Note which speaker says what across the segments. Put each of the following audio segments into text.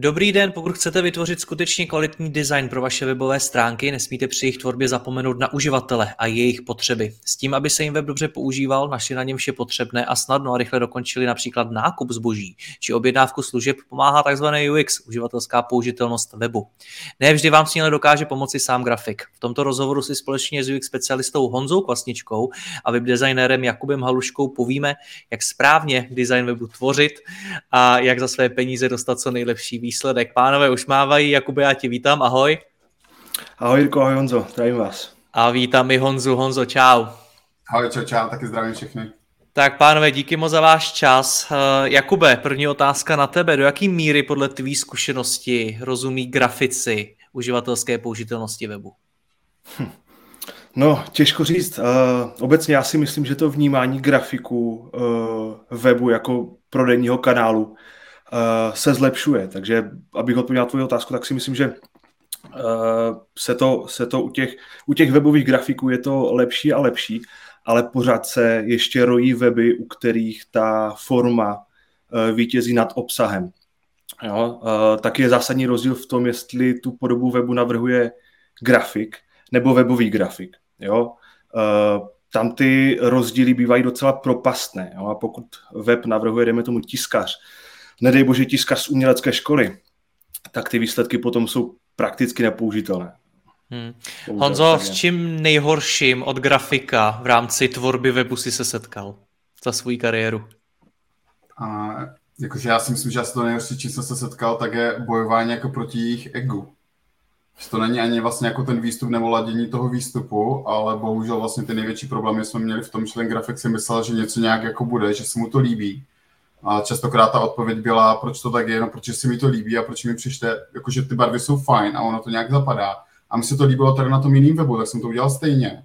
Speaker 1: Dobrý den, pokud chcete vytvořit skutečně kvalitní design pro vaše webové stránky, nesmíte při jejich tvorbě zapomenout na uživatele a jejich potřeby. S tím, aby se jim web dobře používal, našli na něm vše potřebné a snadno a rychle dokončili například nákup zboží či objednávku služeb, pomáhá tzv. UX, uživatelská použitelnost webu. Ne vždy vám s ní dokáže pomoci sám grafik. V tomto rozhovoru si společně s UX specialistou Honzou Kvasničkou a webdesignérem Jakubem Haluškou povíme, jak správně design webu tvořit a jak za své peníze dostat co nejlepší výsledek. Pánové už mávají, Jakube, já ti vítám, ahoj.
Speaker 2: Ahoj Jirko, ahoj Honzo, zdravím vás.
Speaker 1: A vítám i Honzu, Honzo, čau.
Speaker 3: Ahoj, čau, čau, taky zdravím všechny.
Speaker 1: Tak pánové, díky moc za váš čas. Uh, Jakube, první otázka na tebe. Do jaký míry podle tvý zkušenosti rozumí grafici uživatelské použitelnosti webu?
Speaker 2: Hm. No, těžko říct. Uh, obecně já si myslím, že to vnímání grafiku uh, webu jako prodejního kanálu uh, se zlepšuje. Takže abych odpověděl na tvoji otázku, tak si myslím, že uh, se to, se to u, těch, u těch webových grafiků je to lepší a lepší, ale pořád se ještě rojí weby, u kterých ta forma uh, vítězí nad obsahem. Jo, taky je zásadní rozdíl v tom, jestli tu podobu webu navrhuje grafik nebo webový grafik. Jo? Tam ty rozdíly bývají docela propastné. Jo? A pokud web navrhuje, dejme tomu tiskař, nedej bože tiskař z umělecké školy, tak ty výsledky potom jsou prakticky nepoužitelné.
Speaker 1: Hmm. Honzo, s čím nejhorším od grafika v rámci tvorby webu si se setkal za svou kariéru?
Speaker 3: A, jakože já si myslím, že asi to nejhorší, čím jsem se setkal, tak je bojování jako proti jejich egu. Že to není ani vlastně jako ten výstup nebo ladění toho výstupu, ale bohužel vlastně ty největší problémy jsme měli v tom, že ten grafik si myslel, že něco nějak jako bude, že se mu to líbí a častokrát ta odpověď byla, proč to tak je, no protože si mi to líbí a proč mi přište, jakože ty barvy jsou fajn a ono to nějak zapadá. A mi se to líbilo tady na tom jiném webu, tak jsem to udělal stejně.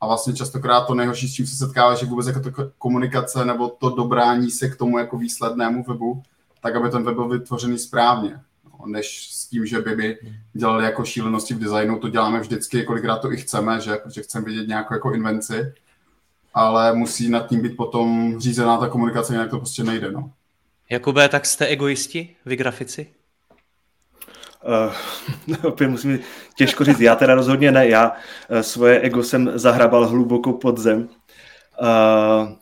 Speaker 3: A vlastně častokrát to nejhorší, s čím se setkává, že vůbec jako to komunikace nebo to dobrání se k tomu jako výslednému webu, tak aby ten web byl vytvořený správně. No, než s tím, že by mi dělali jako šílenosti v designu, to děláme vždycky, kolikrát to i chceme, že, protože chceme vidět nějakou jako invenci, ale musí nad tím být potom řízená ta komunikace, jinak to prostě nejde. No.
Speaker 1: Jakube, tak jste egoisti, vy grafici?
Speaker 2: Uh, opět musím těžko říct, já teda rozhodně ne, já uh, svoje ego jsem zahrabal hluboko pod zem. Uh,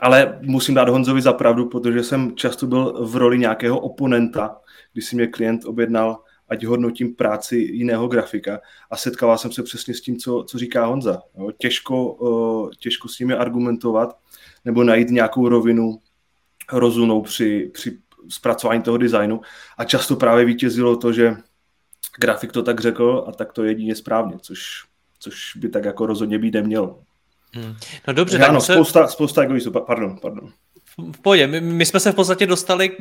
Speaker 2: ale musím dát Honzovi za pravdu, protože jsem často byl v roli nějakého oponenta, když si mě klient objednal ať hodnotím práci jiného grafika. A setkával jsem se přesně s tím, co, co říká Honza. Jo, těžko, těžko s nimi argumentovat nebo najít nějakou rovinu rozumnou při, při zpracování toho designu. A často právě vítězilo to, že grafik to tak řekl a tak to jedině správně, což, což by tak jako rozhodně být nemělo.
Speaker 1: Hmm. No dobře,
Speaker 2: tak ano, se... spousta, spousta egoistů, pardon, pardon.
Speaker 1: V pohodě, my, my jsme se v podstatě dostali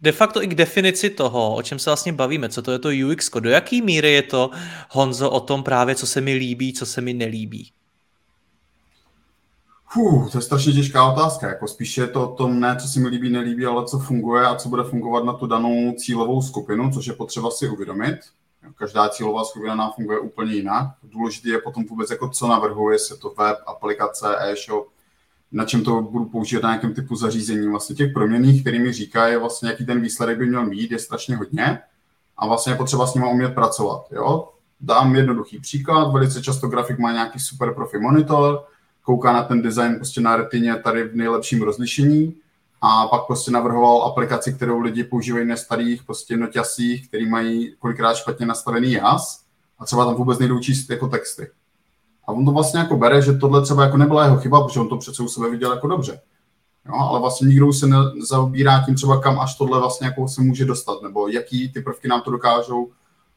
Speaker 1: de facto i k definici toho, o čem se vlastně bavíme, co to je to UX. Do jaký míry je to, Honzo, o tom právě, co se mi líbí, co se mi nelíbí?
Speaker 3: Fuh, to je strašně těžká otázka. Jako spíše je to o tom ne, co se mi líbí, nelíbí, ale co funguje a co bude fungovat na tu danou cílovou skupinu, což je potřeba si uvědomit. Každá cílová skupina nám funguje úplně jinak. Důležité je potom vůbec, jako co navrhuje, jestli to web, aplikace, e-shop, na čem to budu používat na nějakém typu zařízení. Vlastně těch proměných, který mi říkají, vlastně, jaký ten výsledek by měl mít, je strašně hodně a vlastně je potřeba s nimi umět pracovat. Jo? Dám jednoduchý příklad, velice často grafik má nějaký super profi monitor, kouká na ten design prostě na retině tady v nejlepším rozlišení a pak prostě navrhoval aplikaci, kterou lidi používají na starých prostě noťasích, který mají kolikrát špatně nastavený jas a třeba tam vůbec nejdou číst jako texty. A on to vlastně jako bere, že tohle třeba jako nebyla jeho chyba, protože on to přece u sebe viděl jako dobře. Jo, ale vlastně nikdo se nezaobírá tím třeba, kam až tohle vlastně jako se může dostat, nebo jaký ty prvky nám to dokážou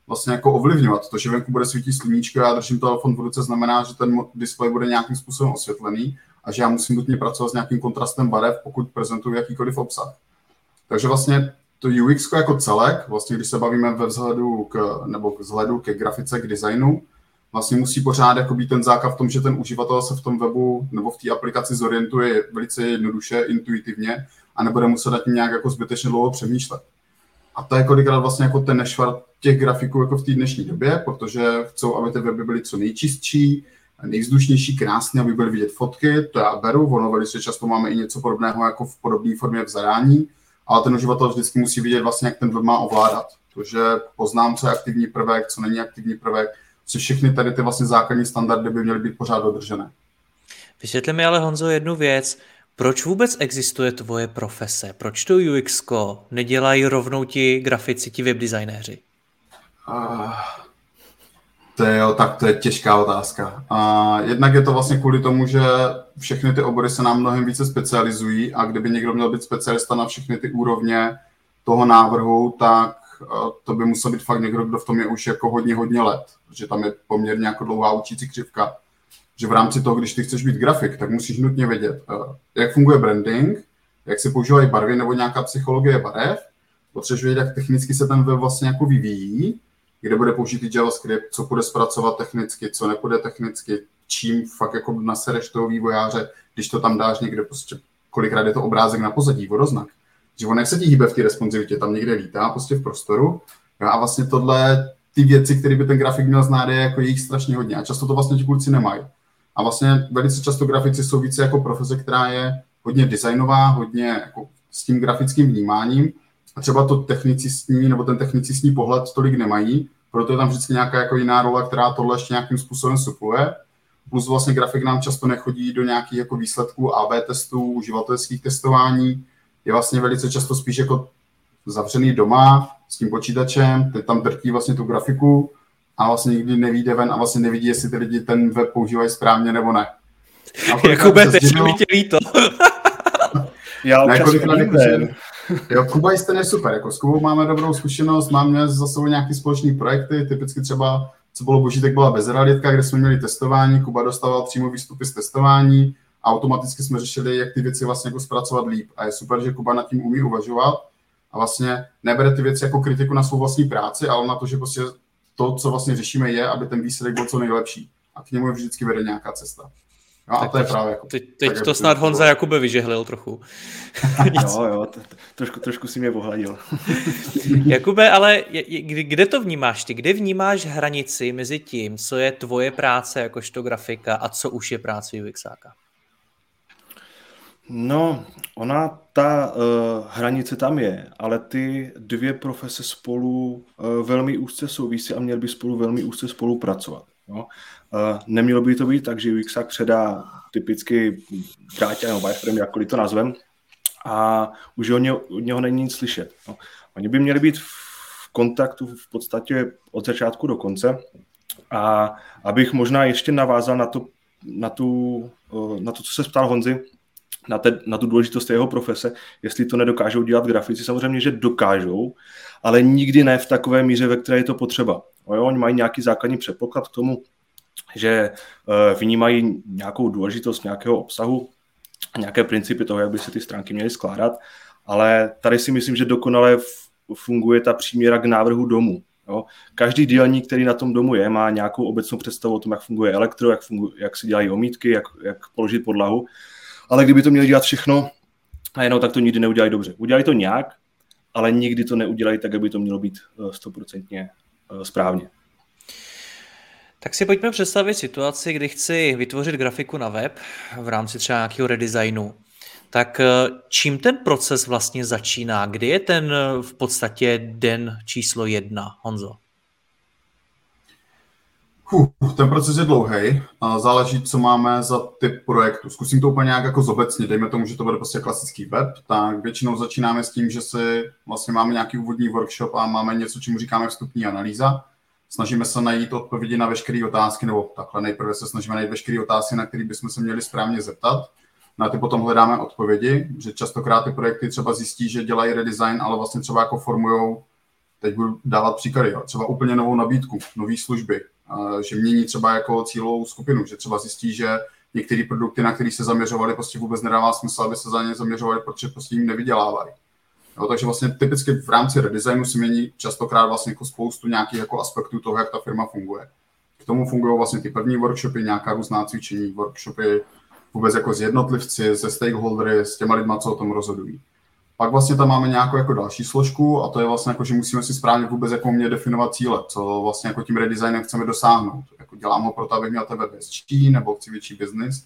Speaker 3: vlastně jako ovlivňovat. To, že venku bude svítit sluníčko, já držím telefon v ruce, znamená, že ten displej bude nějakým způsobem osvětlený, a že já musím nutně pracovat s nějakým kontrastem barev, pokud prezentuju jakýkoliv obsah. Takže vlastně to UX jako celek, vlastně když se bavíme ve vzhledu k, nebo vzhledu ke grafice, k designu, vlastně musí pořád jako být ten základ v tom, že ten uživatel se v tom webu nebo v té aplikaci zorientuje velice jednoduše, intuitivně a nebude muset nad tím nějak jako zbytečně dlouho přemýšlet. A to je kolikrát vlastně jako ten nešvar těch grafiků jako v té dnešní době, protože chcou, aby ty weby byly co nejčistší, nejvzdušnější, krásné, aby byly vidět fotky, to já beru, ono velice často máme i něco podobného jako v podobné formě v zadání, ale ten uživatel vždycky musí vidět vlastně, jak ten web má ovládat. protože poznám, co je aktivní prvek, co není aktivní prvek, co všechny tady ty vlastně základní standardy by měly být pořád dodržené.
Speaker 1: Vysvětli mi ale Honzo jednu věc. Proč vůbec existuje tvoje profese? Proč to UX nedělají rovnou ti grafici, ti webdesignéři? Uh,
Speaker 3: to je, tak to je těžká otázka. Uh, jednak je to vlastně kvůli tomu, že všechny ty obory se nám mnohem více specializují a kdyby někdo měl být specialista na všechny ty úrovně toho návrhu, tak uh, to by musel být fakt někdo, kdo v tom je už jako hodně, hodně let, protože tam je poměrně jako dlouhá učící křivka že v rámci toho, když ty chceš být grafik, tak musíš nutně vědět, eh, jak funguje branding, jak se používají barvy nebo nějaká psychologie barev, potřebuješ vědět, jak technicky se ten web vlastně jako vyvíjí, kde bude použít JavaScript, co bude zpracovat technicky, co nepůjde technicky, čím fakt jako nasereš toho vývojáře, když to tam dáš někde, prostě kolikrát je to obrázek na pozadí, vodoznak. Že on jak se ti hýbe v té responsivitě, tam někde lítá prostě v prostoru. A vlastně tohle, ty věci, které by ten grafik měl znát, je jako jich strašně hodně. A často to vlastně ti kluci nemají. A vlastně velice často grafici jsou více jako profese, která je hodně designová, hodně jako s tím grafickým vnímáním. A třeba to technicistní nebo ten technicistní pohled tolik nemají, proto je tam vždycky nějaká jako jiná rola, která tohle ještě nějakým způsobem supluje. Plus vlastně grafik nám často nechodí do nějakých jako výsledků AB testů, uživatelských testování. Je vlastně velice často spíš jako zavřený doma s tím počítačem, teď tam drtí vlastně tu grafiku, a vlastně nikdy nevíde ven a vlastně nevidí, jestli ty lidi ten web používají správně nebo ne.
Speaker 1: Jakube, teď mi tě líto.
Speaker 2: Já občas
Speaker 3: Jo, Kuba Jisten je super, jako s Kubou máme dobrou zkušenost, máme za sebou nějaký společný projekty, typicky třeba, co bylo boží, tak byla bezrealitka, kde jsme měli testování, Kuba dostával přímo výstupy z testování, a automaticky jsme řešili, jak ty věci vlastně jako zpracovat líp. A je super, že Kuba nad tím umí uvažovat a vlastně nebere ty věci jako kritiku na svou vlastní práci, ale na to, že prostě to, co vlastně řešíme, je, aby ten výsledek byl co nejlepší. A k němu je vždycky vede nějaká cesta. No, a to je právě jako,
Speaker 1: teď, teď to snad Honza Jakube vyžehlil trochu.
Speaker 2: jo, jo, to, to, trošku, trošku si mě ohladil.
Speaker 1: Jakube, ale kde to vnímáš ty? Kde vnímáš hranici mezi tím, co je tvoje práce jakožto grafika a co už je práce UXáka?
Speaker 2: No, ona, ta uh, hranice tam je, ale ty dvě profese spolu uh, velmi úzce souvisí a měly by spolu velmi úzce spolupracovat. Jo? Uh, nemělo by to být tak, že UXák předá typicky drátě nebo wireframe, jakkoliv to nazvem, a už od něho, od něho není nic slyšet. Jo? Oni by měli být v kontaktu v podstatě od začátku do konce a abych možná ještě navázal na to, na, tu, na to co se ptal Honzi, na, te, na tu důležitost jeho profese, jestli to nedokážou dělat grafici. Samozřejmě, že dokážou, ale nikdy ne v takové míře, ve které je to potřeba. Jo, oni mají nějaký základní předpoklad k tomu, že uh, vnímají nějakou důležitost nějakého obsahu, nějaké principy toho, jak by se ty stránky měly skládat, ale tady si myslím, že dokonale funguje ta příměra k návrhu domu. Jo. Každý dílník, který na tom domu je, má nějakou obecnou představu o tom, jak funguje elektro, jak, funguje, jak se dělají omítky, jak, jak položit podlahu ale kdyby to měli dělat všechno a jenom tak to nikdy neudělají dobře. Udělají to nějak, ale nikdy to neudělají tak, aby to mělo být eh, stoprocentně eh, správně.
Speaker 1: Tak si pojďme představit situaci, kdy chci vytvořit grafiku na web v rámci třeba nějakého redesignu. Tak eh, čím ten proces vlastně začíná? Kdy je ten v podstatě den číslo jedna, Honzo?
Speaker 3: Huh, ten proces je dlouhý, záleží, co máme za typ projektu. Zkusím to úplně nějak jako zobecně, dejme tomu, že to bude prostě klasický web, tak většinou začínáme s tím, že si vlastně máme nějaký úvodní workshop a máme něco, čemu říkáme vstupní analýza. Snažíme se najít odpovědi na veškeré otázky, nebo takhle nejprve se snažíme najít veškeré otázky, na které bychom se měli správně zeptat. Na ty potom hledáme odpovědi, že častokrát ty projekty třeba zjistí, že dělají redesign, ale vlastně třeba jako formují, teď budu dávat příklady, třeba úplně novou nabídku, nové služby, že mění třeba jako cílovou skupinu, že třeba zjistí, že některé produkty, na které se zaměřovali, prostě vůbec nedává smysl, aby se za ně zaměřovali, protože prostě jim nevydělávají. Jo, takže vlastně typicky v rámci redesignu se mění častokrát vlastně jako spoustu nějakých jako aspektů toho, jak ta firma funguje. K tomu fungují vlastně ty první workshopy, nějaká různá cvičení, workshopy vůbec jako s jednotlivci, se stakeholdery, s těma lidma, co o tom rozhodují. Pak vlastně tam máme nějakou jako další složku a to je vlastně jako, že musíme si správně vůbec jako mě definovat cíle, co vlastně jako tím redesignem chceme dosáhnout. Jako dělám ho proto, abych měl ten web nebo chci větší business,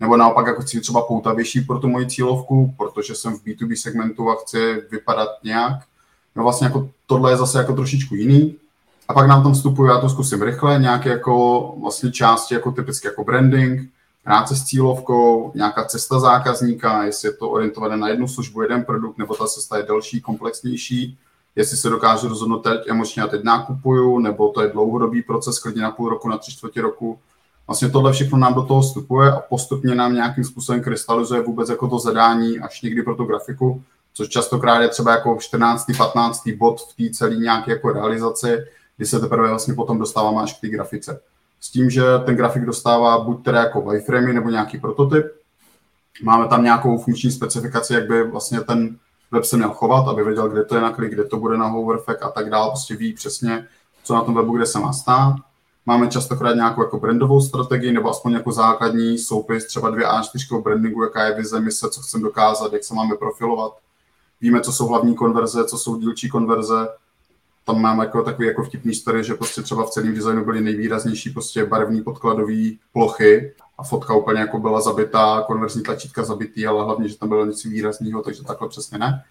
Speaker 3: nebo naopak jako chci třeba poutavější pro tu moji cílovku, protože jsem v B2B segmentu a chci vypadat nějak. No vlastně jako tohle je zase jako trošičku jiný. A pak nám tam vstupuje, já to zkusím rychle, nějaké jako vlastně části jako typicky jako branding, práce s cílovkou, nějaká cesta zákazníka, jestli je to orientované na jednu službu, jeden produkt, nebo ta cesta je delší, komplexnější, jestli se dokážu rozhodnout teď emočně a teď nákupuju, nebo to je dlouhodobý proces, klidně na půl roku, na tři čtvrtě roku. Vlastně tohle všechno nám do toho vstupuje a postupně nám nějakým způsobem krystalizuje vůbec jako to zadání až někdy pro tu grafiku, což častokrát je třeba jako 14. 15. bod v té celé nějaké jako realizaci, kdy se teprve vlastně potom dostáváme až k té grafice s tím, že ten grafik dostává buď teda jako wireframe nebo nějaký prototyp. Máme tam nějakou funkční specifikaci, jak by vlastně ten web se měl chovat, aby věděl, kde to je na klik, kde to bude na hoverfek a tak dále. Prostě ví přesně, co na tom webu, kde se má stát. Máme častokrát nějakou jako brandovou strategii nebo aspoň jako základní soupis, třeba dvě A4 brandingu, jaká je vize, mise, co chceme dokázat, jak se máme profilovat. Víme, co jsou hlavní konverze, co jsou dílčí konverze, tam mám jako takový jako vtipný story, že prostě třeba v celém designu byly nejvýraznější prostě barevní podkladové plochy a fotka úplně jako byla zabitá, konverzní tlačítka zabitý, ale hlavně, že tam bylo něco výrazného, takže takhle přesně ne.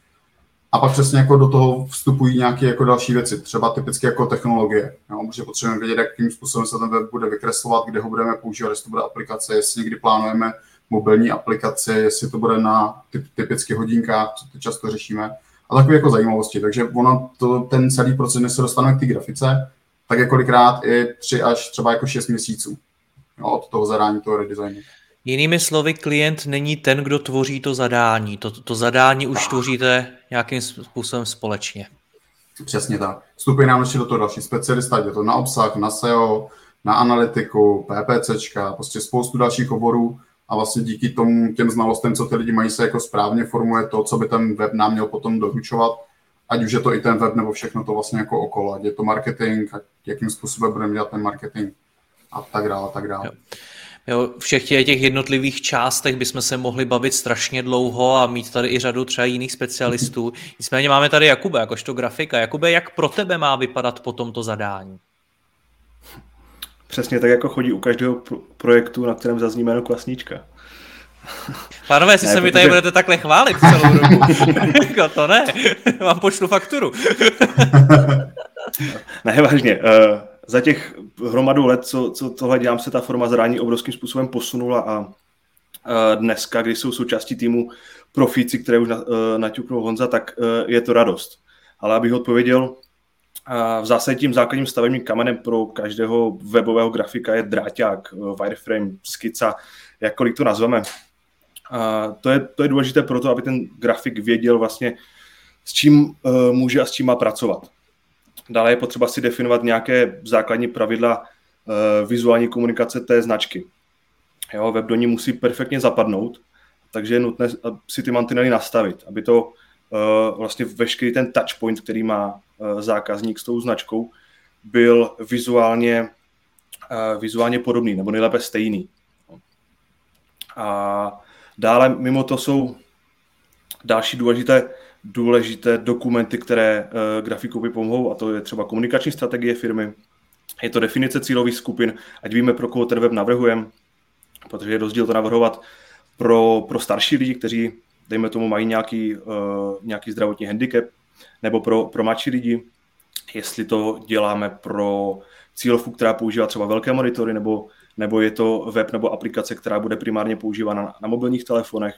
Speaker 3: A pak přesně jako do toho vstupují nějaké jako další věci, třeba typicky jako technologie. Jo, protože potřebujeme vědět, jakým způsobem se ten web bude vykreslovat, kde ho budeme používat, jestli to bude aplikace, jestli někdy plánujeme mobilní aplikace, jestli to bude na typ, typicky hodinkách, co to často řešíme a takové jako zajímavosti. Takže ono, to, ten celý proces, než se dostaneme k té grafice, tak je kolikrát i tři až třeba jako šest měsíců jo, od toho zadání toho redesignu.
Speaker 1: Jinými slovy, klient není ten, kdo tvoří to zadání. To, to zadání už tvoříte nějakým způsobem společně.
Speaker 3: Přesně tak. Vstupuje nám ještě do toho další specialista, je to na obsah, na SEO, na analytiku, PPCčka, prostě spoustu dalších oborů, a vlastně díky tomu těm znalostem, co ty lidi mají, se jako správně formuje to, co by ten web nám měl potom doručovat, ať už je to i ten web, nebo všechno to vlastně jako okolo, ať je to marketing, jakým způsobem budeme dělat ten marketing a tak dále, a tak dále. Jo.
Speaker 1: Všech těch jednotlivých částech bychom se mohli bavit strašně dlouho a mít tady i řadu třeba jiných specialistů. Nicméně máme tady Jakube, jakožto grafika. Jakube, jak pro tebe má vypadat po tomto zadání?
Speaker 2: Přesně tak, jako chodí u každého pro- projektu, na kterém zazní jméno Kvasnička.
Speaker 1: Pánové, jestli ne, se mi tady budete takhle chválit celou dobu, jako to ne, vám pošlu fakturu.
Speaker 2: ne, vážně, uh, za těch hromadu let, co, co tohle dělám, se ta forma zrání obrovským způsobem posunula a uh, dneska, když jsou součástí týmu profíci, které už na, uh, naťuknul Honza, tak je to radost. Ale abych odpověděl, v zásadě tím základním stavebním kamenem pro každého webového grafika je dráťák, wireframe, skica, jakkoliv to nazveme. A to, je, to je důležité pro to, aby ten grafik věděl vlastně, s čím uh, může a s čím má pracovat. Dále je potřeba si definovat nějaké základní pravidla uh, vizuální komunikace té značky. Jo, web do ní musí perfektně zapadnout, takže je nutné si ty mantinely nastavit, aby to uh, vlastně veškerý ten touchpoint, který má Eh, zákazník s tou značkou byl vizuálně, eh, vizuálně podobný, nebo nejlépe stejný. A dále mimo to jsou další důležité, důležité dokumenty, které uh, grafikovi pomohou, a to je třeba komunikační strategie firmy, je to definice cílových skupin, ať víme, pro koho ten web navrhujeme, protože je rozdíl to navrhovat pro, pro starší lidi, kteří, dejme tomu, mají nějaký, uh, nějaký zdravotní handicap, nebo pro, pro mladší lidi, jestli to děláme pro cílovku, která používá třeba velké monitory, nebo, nebo je to web nebo aplikace, která bude primárně používána na, na mobilních telefonech.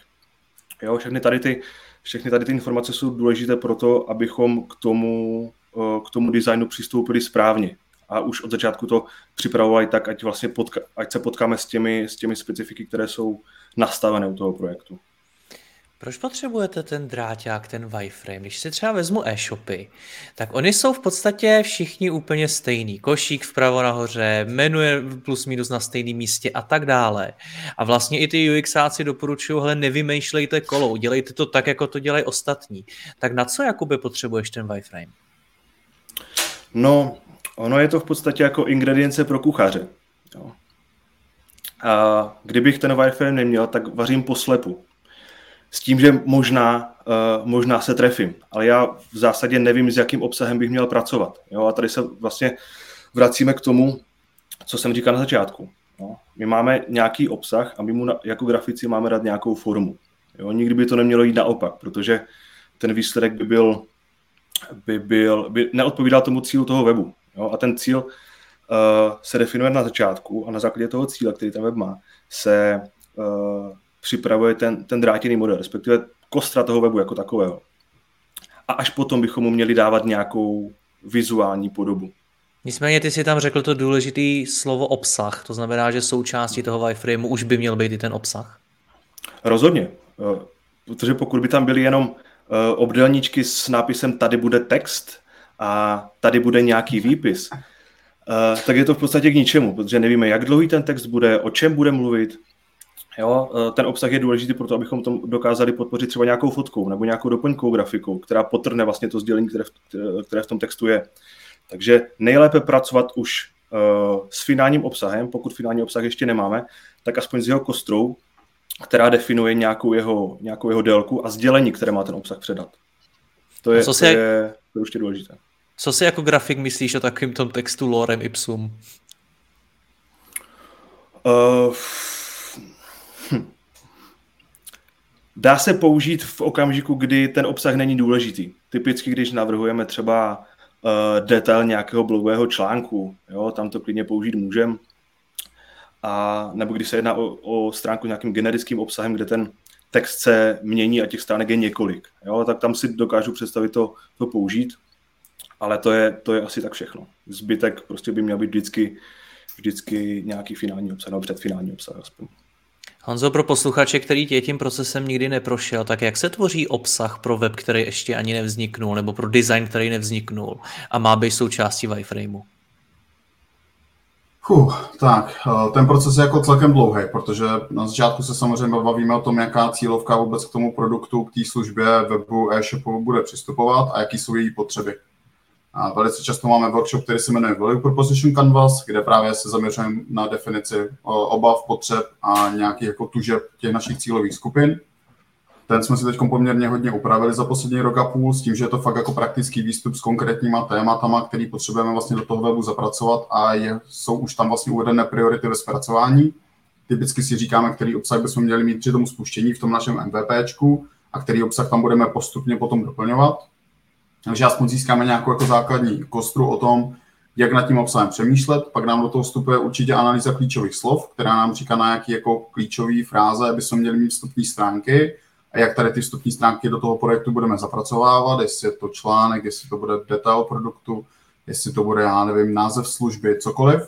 Speaker 2: Jo, všechny tady ty, všechny tady ty informace jsou důležité pro to, abychom k tomu, eh, k tomu designu přistoupili správně. A už od začátku to připravovali tak, ať, vlastně potka, ať se potkáme s těmi, s těmi specifiky, které jsou nastavené u toho projektu.
Speaker 1: Proč potřebujete ten dráťák, ten wireframe? Když si třeba vezmu e-shopy, tak oni jsou v podstatě všichni úplně stejný. Košík vpravo nahoře, menu je plus minus na stejném místě a tak dále. A vlastně i ty UXáci doporučují, hele, nevymýšlejte kolo, dělejte to tak, jako to dělají ostatní. Tak na co, Jakube, potřebuješ ten wireframe?
Speaker 2: No, ono je to v podstatě jako ingredience pro kuchaře. Jo. A kdybych ten wireframe neměl, tak vařím poslepu s tím, že možná, uh, možná se trefím, ale já v zásadě nevím, s jakým obsahem bych měl pracovat. Jo? A tady se vlastně vracíme k tomu, co jsem říkal na začátku. Jo? My máme nějaký obsah a my mu na, jako grafici máme dát nějakou formu. Jo? Nikdy by to nemělo jít naopak, protože ten výsledek by byl, by byl by neodpovídal tomu cílu toho webu. Jo? A ten cíl uh, se definuje na začátku a na základě toho cíle, který ten web má, se uh, připravuje ten, ten drátěný model, respektive kostra toho webu jako takového. A až potom bychom mu měli dávat nějakou vizuální podobu.
Speaker 1: Nicméně ty si tam řekl to důležité slovo obsah, to znamená, že součástí toho wireframeu už by měl být i ten obsah.
Speaker 2: Rozhodně, eh, protože pokud by tam byly jenom eh, obdelníčky s nápisem tady bude text a tady bude nějaký výpis, eh, tak je to v podstatě k ničemu, protože nevíme, jak dlouhý ten text bude, o čem bude mluvit, Jo, eh, ten obsah je důležitý pro to, abychom to dokázali podpořit třeba nějakou fotkou nebo nějakou doplňkovou grafikou, která potrne vlastně to sdělení, které v, které v tom textu je. Takže nejlépe pracovat už uh, s finálním obsahem, pokud finální obsah ještě nemáme, tak aspoň s jeho kostrou, která definuje nějakou jeho, nějakou jeho délku a sdělení, které má ten obsah předat. To je, co si, to je, to je určitě důležité.
Speaker 1: Co si jako grafik myslíš o takovém tom textu lorem ipsum?
Speaker 2: Uh, Dá se použít v okamžiku, kdy ten obsah není důležitý. Typicky, když navrhujeme třeba uh, detail nějakého blogového článku, jo, tam to klidně použít můžeme. A nebo když se jedná o, o stránku s nějakým generickým obsahem, kde ten text se mění a těch stránek je několik, jo, tak tam si dokážu představit to, to použít, ale to je, to je asi tak všechno. Zbytek prostě by měl být vždycky, vždycky nějaký finální obsah, nebo předfinální obsah aspoň.
Speaker 1: Honzo, pro posluchače, který tě tím procesem nikdy neprošel, tak jak se tvoří obsah pro web, který ještě ani nevzniknul, nebo pro design, který nevzniknul a má být součástí wireframeu?
Speaker 3: Fuh, tak, eh, ten proces je jako celkem dlouhý, protože na začátku se samozřejmě bavíme o tom, jaká cílovka vůbec k tomu produktu, k té službě webu, e-shopu bude přistupovat a jaký jsou její potřeby. A velice často máme workshop, který se jmenuje Value Proposition Canvas, kde právě se zaměřujeme na definici obav, potřeb a nějakých jako tužeb těch našich cílových skupin. Ten jsme si teď poměrně hodně upravili za poslední rok a půl s tím, že je to fakt jako praktický výstup s konkrétníma tématama, který potřebujeme vlastně do toho webu zapracovat a je, jsou už tam vlastně uvedené priority ve zpracování. Typicky si říkáme, který obsah bychom měli mít při tom spuštění v tom našem MVPčku a který obsah tam budeme postupně potom doplňovat. Takže aspoň získáme nějakou jako základní kostru o tom, jak nad tím obsahem přemýšlet, pak nám do toho vstupuje určitě analýza klíčových slov, která nám říká, na jaký jako klíčové fráze by jsme měli mít vstupní stránky a jak tady ty vstupní stránky do toho projektu budeme zapracovávat, jestli je to článek, jestli to bude detail produktu, jestli to bude, já nevím, název služby, cokoliv.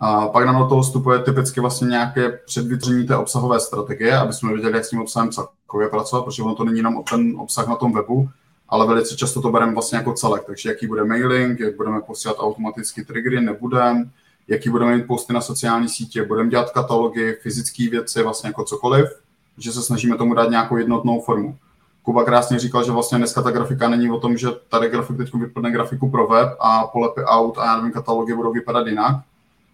Speaker 3: A pak nám do toho vstupuje typicky vlastně nějaké předvytření té obsahové strategie, aby jsme věděli, jak s tím obsahem celkově pracovat, protože ono to není jenom ten obsah na tom webu, ale velice často to bereme vlastně jako celek. Takže jaký bude mailing, jak budeme posílat automaticky triggery, nebudeme, jaký budeme mít posty na sociální sítě, budeme dělat katalogy, fyzické věci, vlastně jako cokoliv, že se snažíme tomu dát nějakou jednotnou formu. Kuba krásně říkal, že vlastně dneska ta grafika není o tom, že tady grafik teď vyplne grafiku pro web a polepy out a já nevím, katalogy budou vypadat jinak.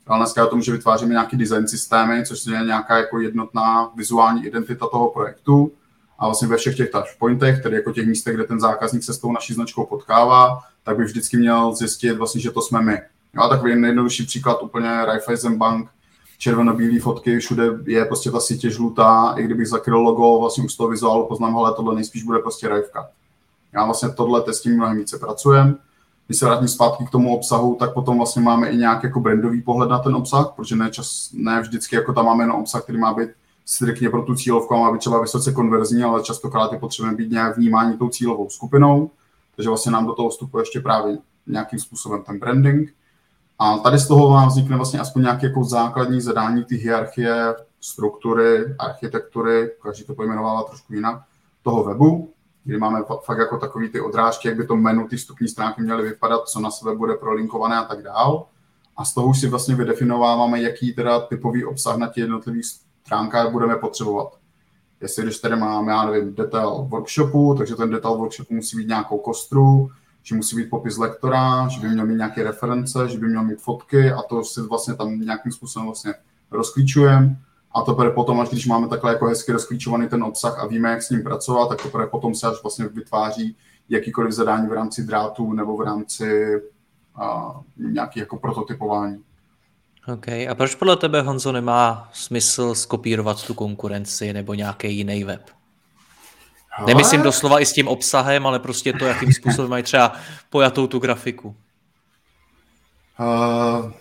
Speaker 3: Ale dneska je o tom, že vytváříme nějaký design systémy, což je nějaká jako jednotná vizuální identita toho projektu a vlastně ve všech těch touchpointech, tedy jako těch místech, kde ten zákazník se s tou naší značkou potkává, tak by vždycky měl zjistit vlastně, že to jsme my. Jo, a takový nejjednodušší příklad úplně Raiffeisen Bank, červeno-bílé fotky, všude je prostě ta sítě žlutá, i kdybych zakryl logo, vlastně už z toho vizuálu poznám, ale tohle nejspíš bude prostě Raifka. Já vlastně tohle s tím mnohem více pracujeme. Když se vrátím zpátky k tomu obsahu, tak potom vlastně máme i nějaký jako brandový pohled na ten obsah, protože ne, čas, ne vždycky jako tam máme jenom obsah, který má být striktně pro tu cílovku a být třeba vysoce konverzní, ale častokrát je potřebujeme být nějak vnímání tou cílovou skupinou, takže vlastně nám do toho vstupuje ještě právě nějakým způsobem ten branding. A tady z toho vám vznikne vlastně aspoň nějaké jako základní zadání ty hierarchie, struktury, architektury, každý to pojmenovává trošku jinak, toho webu, kdy máme fakt jako takový ty odrážky, jak by to menu, ty vstupní stránky měly vypadat, co na sebe bude prolinkované a tak dál. A z toho už si vlastně vydefinováváme, jaký teda typový obsah na těch jednotlivých stránkách budeme potřebovat. Jestli když tady máme, já nevím, detail workshopu, takže ten detail workshopu musí být nějakou kostru, že musí být popis lektora, že by měl mít nějaké reference, že by měl mít fotky a to si vlastně tam nějakým způsobem vlastně rozklíčujeme. A teprve potom, až když máme takhle jako hezky rozklíčovaný ten obsah a víme, jak s ním pracovat, tak teprve potom se až vlastně vytváří jakýkoliv zadání v rámci drátů nebo v rámci uh, jako prototypování.
Speaker 1: OK. A proč podle tebe, Honzo, nemá smysl skopírovat tu konkurenci nebo nějaký jiný web? Hele? Nemyslím doslova i s tím obsahem, ale prostě to, jakým způsobem mají třeba pojatou tu grafiku.
Speaker 3: Uh,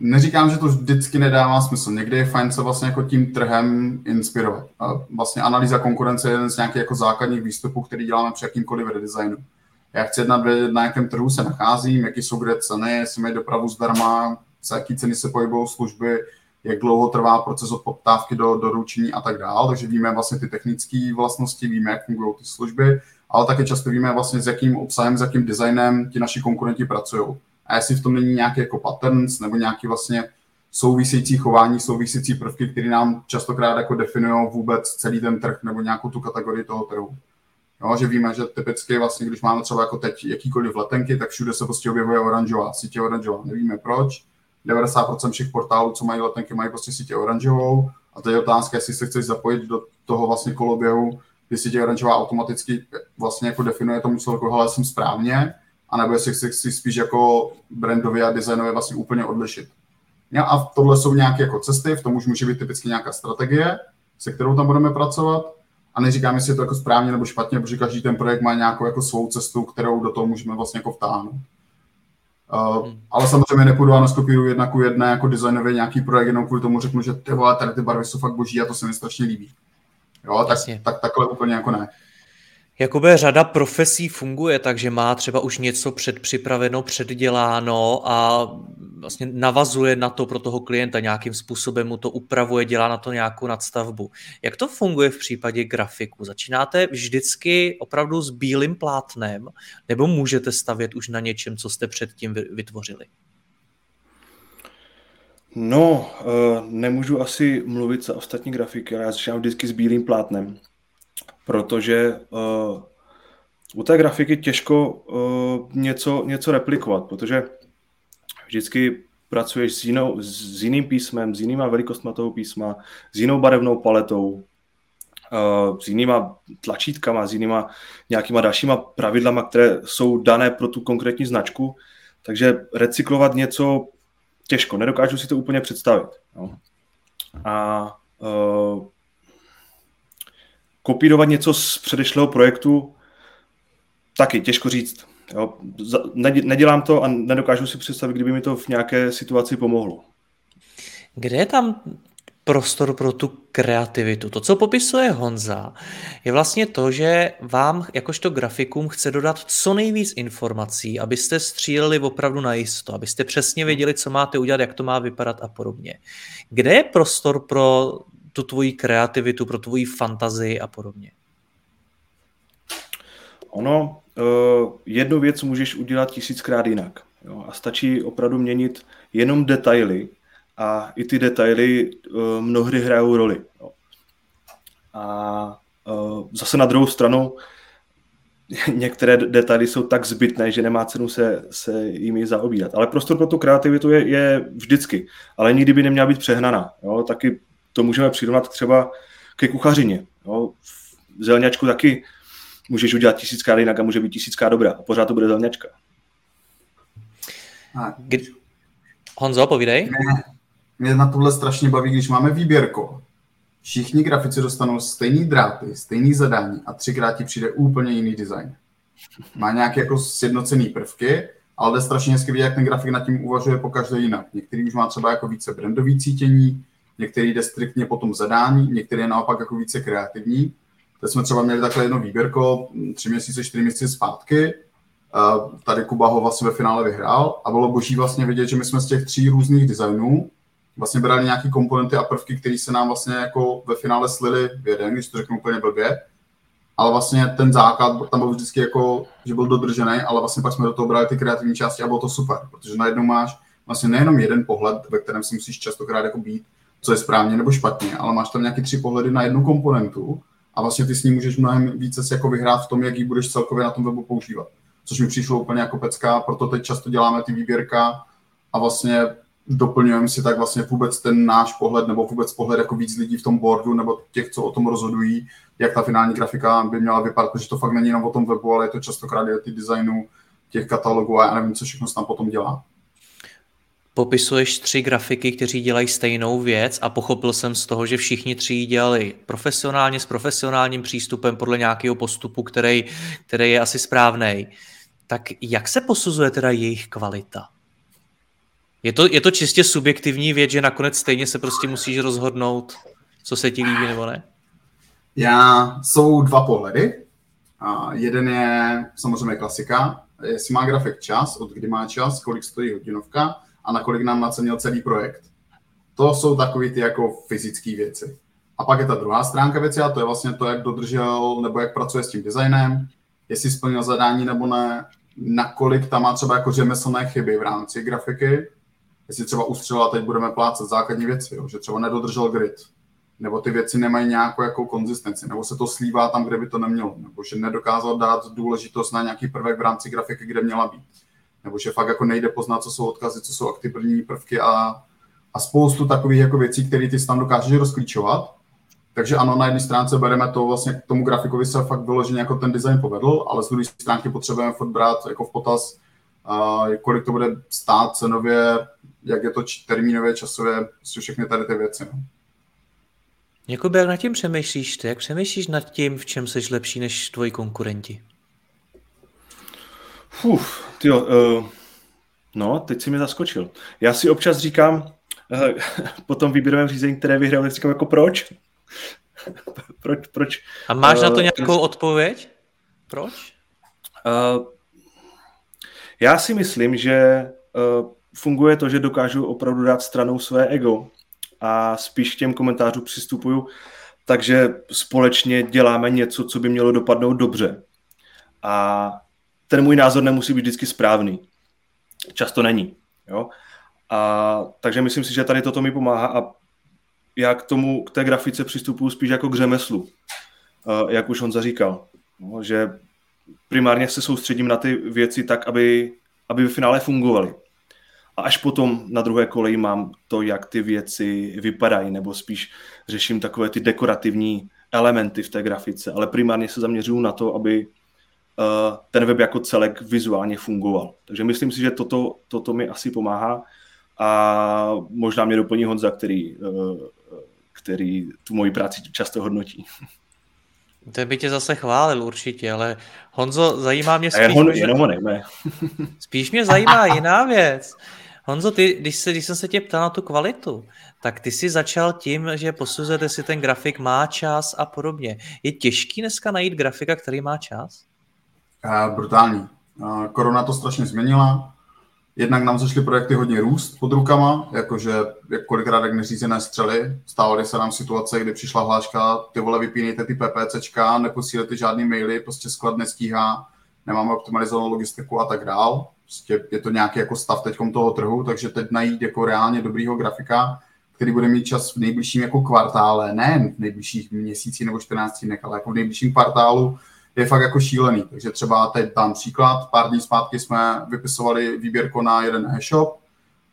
Speaker 3: neříkám, že to vždycky nedává smysl. Někdy je fajn se vlastně jako tím trhem inspirovat. Uh, vlastně analýza konkurence je jeden z nějakých jako základních výstupů, který děláme při jakýmkoliv redesignu. Já chci jednat, na jakém trhu se nacházím, jaký jsou kde ceny, jestli mají dopravu zdarma, za jaký ceny se pohybují služby, jak dlouho trvá proces od poptávky do doručení a tak dále. Takže víme vlastně ty technické vlastnosti, víme, jak fungují ty služby, ale také často víme vlastně, s jakým obsahem, s jakým designem ti naši konkurenti pracují. A jestli v tom není nějaký jako patterns nebo nějaký vlastně související chování, související prvky, které nám častokrát jako definují vůbec celý ten trh nebo nějakou tu kategorii toho trhu. Jo, že víme, že typicky vlastně, když máme třeba jako teď jakýkoliv letenky, tak všude se prostě objevuje oranžová, sítě oranžová. Nevíme proč, 90% všech portálů, co mají letenky, mají prostě sítě oranžovou a to je otázka, jestli se chceš zapojit do toho vlastně koloběhu, kdy sítě oranžová automaticky vlastně jako definuje tomu celku, hele, jsem správně, anebo jestli chceš si spíš jako brandově a designově vlastně úplně odlišit. Ja, a tohle jsou nějaké jako cesty, v tom už může být typicky nějaká strategie, se kterou tam budeme pracovat. A neříkám, jestli je to jako správně nebo špatně, protože každý ten projekt má nějakou jako svou cestu, kterou do toho můžeme vlastně jako vtáhnout. Uh, hmm. Ale samozřejmě nepůjdu a naskopíruju jedna ku jedné jako designově nějaký projekt, jenom kvůli tomu řeknu, že ty vole, tady ty barvy jsou fakt boží a to se mi strašně líbí. Jo, tak, tak takhle úplně jako ne.
Speaker 1: Jakoby řada profesí funguje, takže má třeba už něco předpřipraveno, předděláno a vlastně navazuje na to pro toho klienta nějakým způsobem, mu to upravuje, dělá na to nějakou nadstavbu. Jak to funguje v případě grafiku? Začínáte vždycky opravdu s bílým plátnem nebo můžete stavět už na něčem, co jste předtím vytvořili?
Speaker 2: No, eh, nemůžu asi mluvit za ostatní grafiky, ale já začínám vždycky s bílým plátnem protože uh, u té grafiky těžko uh, něco, něco replikovat, protože vždycky pracuješ s, jinou, s jiným písmem, s jinýma velikostma toho písma, s jinou barevnou paletou, uh, s jinýma tlačítkama, s jinýma nějakýma dalšíma pravidlama, které jsou dané pro tu konkrétní značku, takže recyklovat něco těžko, nedokážu si to úplně představit. No. A uh, kopírovat něco z předešlého projektu, taky těžko říct. Jo. Nedělám to a nedokážu si představit, kdyby mi to v nějaké situaci pomohlo.
Speaker 1: Kde je tam prostor pro tu kreativitu. To, co popisuje Honza, je vlastně to, že vám jakožto grafikum chce dodat co nejvíc informací, abyste stříleli opravdu na jisto, abyste přesně věděli, co máte udělat, jak to má vypadat a podobně. Kde je prostor pro tu tvoji kreativitu, pro tvoji fantazii a podobně?
Speaker 2: Ono, uh, jednu věc můžeš udělat tisíckrát jinak. Jo? A stačí opravdu měnit jenom detaily a i ty detaily uh, mnohdy hrajou roli. Jo? A uh, zase na druhou stranu některé detaily jsou tak zbytné, že nemá cenu se, se jimi zaobírat. Ale prostor pro tu kreativitu je, je vždycky, ale nikdy by neměla být přehnaná. Jo? Taky to můžeme přirovnat třeba ke kuchařině. Jo. V zelňačku taky můžeš udělat tisícká jinak a může být tisícká dobrá. A pořád to bude zelňačka.
Speaker 1: Kdy... Honzo, povídej.
Speaker 3: Mě, mě na tohle strašně baví, když máme výběrko. Všichni grafici dostanou stejný dráty, stejný zadání a třikrát ti přijde úplně jiný design. Má nějaké jako sjednocený prvky, ale jde strašně hezky vidět, jak ten grafik nad tím uvažuje po každé jinak. Některý už má třeba jako více brandový cítění, některý jde striktně po tom zadání, některý je naopak jako více kreativní. Teď jsme třeba měli takhle jedno výběrko tři měsíce, čtyři měsíce zpátky. Tady Kuba ho vlastně ve finále vyhrál a bylo boží vlastně vidět, že my jsme z těch tří různých designů vlastně brali nějaké komponenty a prvky, které se nám vlastně jako ve finále slily v jeden, když to řeknu úplně blbě. ale vlastně ten základ tam byl vždycky jako, že byl dodržený, ale vlastně pak jsme do toho brali ty kreativní části a bylo to super, protože najednou máš vlastně nejenom jeden pohled, ve kterém si musíš častokrát jako být, co je správně nebo špatně, ale máš tam nějaký tři pohledy na jednu komponentu a vlastně ty s ní můžeš mnohem více jako vyhrát v tom, jak ji budeš celkově na tom webu používat. Což mi přišlo úplně jako pecka, proto teď často děláme ty výběrka a vlastně doplňujeme si tak vlastně vůbec ten náš pohled nebo vůbec pohled jako víc lidí v tom boardu nebo těch, co o tom rozhodují, jak ta finální grafika by měla vypadat, protože to fakt není jenom o tom webu, ale je to častokrát i ty designu těch katalogů a já nevím, co všechno se tam potom dělá.
Speaker 1: Popisuješ tři grafiky, kteří dělají stejnou věc a pochopil jsem z toho, že všichni tři dělali profesionálně, s profesionálním přístupem podle nějakého postupu, který, který je asi správný. Tak jak se posuzuje teda jejich kvalita? Je to, je to čistě subjektivní věc, že nakonec stejně se prostě musíš rozhodnout, co se ti líbí nebo ne?
Speaker 3: Já, jsou dva pohledy. A jeden je samozřejmě klasika, jestli má grafik čas, od kdy má čas, kolik stojí hodinovka a na kolik nám nacenil celý projekt. To jsou takové ty jako fyzické věci. A pak je ta druhá stránka věci a to je vlastně to, jak dodržel nebo jak pracuje s tím designem, jestli splnil zadání nebo ne, nakolik tam má třeba jako řemeslné chyby v rámci grafiky, jestli třeba ustřelila, teď budeme plácat základní věci, jo, že třeba nedodržel grid, nebo ty věci nemají nějakou jako konzistenci, nebo se to slívá tam, kde by to nemělo, nebo že nedokázal dát důležitost na nějaký prvek v rámci grafiky, kde měla být, nebo že fakt jako nejde poznat, co jsou odkazy, co jsou aktivní prvky a, a spoustu takových jako věcí, které ty tam dokážeš rozklíčovat. Takže ano, na jedné stránce bereme to vlastně k tomu grafikovi se fakt vyloženě jako ten design povedl, ale z druhé stránky potřebujeme furt brát jako v potaz, uh, kolik to bude stát cenově, jak je to termínově, časově, jsou všechny tady ty věci. No.
Speaker 1: Jakoby jak nad tím přemýšlíš ty? Jak přemýšlíš nad tím, v čem jsi lepší než tvoji konkurenti?
Speaker 2: Uf, tyjo, uh, no, teď si mi zaskočil. Já si občas říkám, uh, po tom výběrovém řízení, které vyhrál, říkám jako proč? proč, proč?
Speaker 1: A máš uh, na to nějakou uh, odpověď? Proč? Uh,
Speaker 2: já si myslím, že uh, funguje to, že dokážu opravdu dát stranou své ego a spíš k těm komentářům přistupuju, takže společně děláme něco, co by mělo dopadnout dobře. A ten můj názor nemusí být vždycky správný. Často není. Jo? A, takže myslím si, že tady toto mi pomáhá a já k tomu, k té grafice přistupuju spíš jako k řemeslu, jak už on zaříkal. No, že primárně se soustředím na ty věci tak, aby, aby v finále fungovaly. A až potom na druhé koleji mám to, jak ty věci vypadají, nebo spíš řeším takové ty dekorativní elementy v té grafice, ale primárně se zaměřuju na to, aby ten web jako celek vizuálně fungoval. Takže myslím si, že toto, toto mi asi pomáhá a možná mě doplní Honza, který, uh, který tu moji práci často hodnotí.
Speaker 1: To by tě zase chválil určitě, ale Honzo, zajímá mě spíš...
Speaker 2: Hon, jenom nejme.
Speaker 1: spíš mě zajímá jiná věc. Honzo, ty, když, se, když jsem se tě ptal na tu kvalitu, tak ty jsi začal tím, že posuzujete si ten grafik má čas a podobně. Je těžký dneska najít grafika, který má čas?
Speaker 3: Uh, brutální. Uh, korona to strašně změnila. Jednak nám zašly projekty hodně růst pod rukama, jakože jak kolikrát jak neřízené střely. Stávaly se nám situace, kdy přišla hláška, ty vole, vypínejte ty PPCčka, neposílejte žádný maily, prostě sklad nestíhá, nemáme optimalizovanou logistiku a tak dál. Prostě je to nějaký jako stav teď toho trhu, takže teď najít jako reálně dobrýho grafika, který bude mít čas v nejbližším jako kvartále, ne v nejbližších měsících nebo 14 dnech, ale jako v nejbližším kvartálu je fakt jako šílený. Takže třeba teď dám příklad, pár dní zpátky jsme vypisovali výběrko na jeden e-shop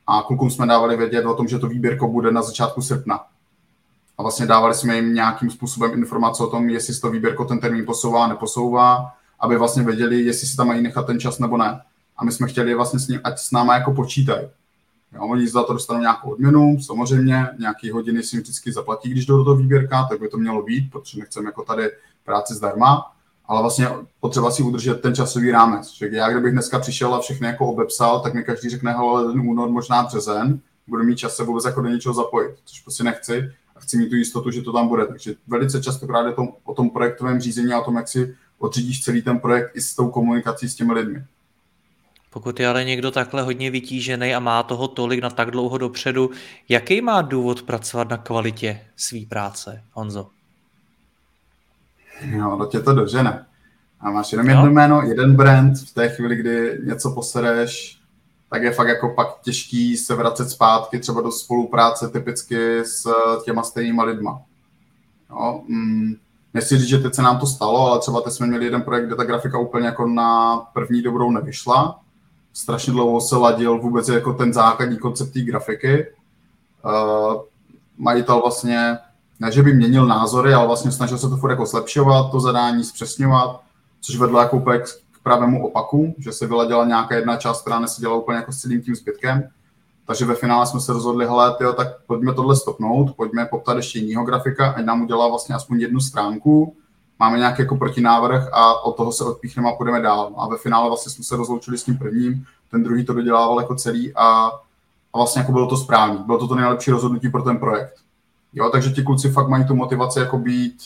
Speaker 3: a klukům jsme dávali vědět o tom, že to výběrko bude na začátku srpna. A vlastně dávali jsme jim nějakým způsobem informace o tom, jestli to výběrko ten termín posouvá, neposouvá, aby vlastně věděli, jestli si tam mají nechat ten čas nebo ne. A my jsme chtěli vlastně s ním, ať s náma jako počítají. Jo, oni za to dostanou nějakou odměnu, samozřejmě, nějaké hodiny si jim vždycky zaplatí, když jdou do toho výběrka, tak by to mělo být, protože nechceme jako tady práci zdarma, ale vlastně potřeba si udržet ten časový rámec. Že já kdybych dneska přišel a všechny jako obepsal, tak mi každý řekne, hele, únor, možná březen, budu mít čas se vůbec jako do něčeho zapojit, což prostě nechci a chci mít tu jistotu, že to tam bude. Takže velice často právě tom, o tom projektovém řízení a o tom, jak si odřídíš celý ten projekt i s tou komunikací s těmi lidmi.
Speaker 1: Pokud je ale někdo takhle hodně vytížený a má toho tolik na tak dlouho dopředu, jaký má důvod pracovat na kvalitě své práce, Honzo?
Speaker 3: Jo, to tě to dožene. A máš jenom jedno jméno, jeden brand, v té chvíli, kdy něco posereš, tak je fakt jako pak těžký se vracet zpátky třeba do spolupráce typicky s těma stejnýma lidma. Jo, mm, nechci říct, že teď se nám to stalo, ale třeba teď jsme měli jeden projekt, kde ta grafika úplně jako na první dobrou nevyšla. Strašně dlouho se ladil vůbec jako ten základní koncept té grafiky. Uh, majitel vlastně, ne že by měnil názory, ale vlastně snažil se to furt jako zlepšovat, to zadání zpřesňovat, což vedlo jako úplně k pravému opaku, že se vyladila nějaká jedna část, která neseděla úplně jako s celým tím zbytkem. Takže ve finále jsme se rozhodli, hele, tyjo, tak pojďme tohle stopnout, pojďme poptat ještě jiného grafika, ať nám udělá vlastně aspoň jednu stránku, máme nějaký jako protinávrh a od toho se odpíchneme a půjdeme dál. A ve finále vlastně jsme se rozloučili s tím prvním, ten druhý to dodělával jako celý a, a vlastně jako bylo to správný. Bylo to to nejlepší rozhodnutí pro ten projekt. Jo, takže ti kluci fakt mají tu motivaci jako být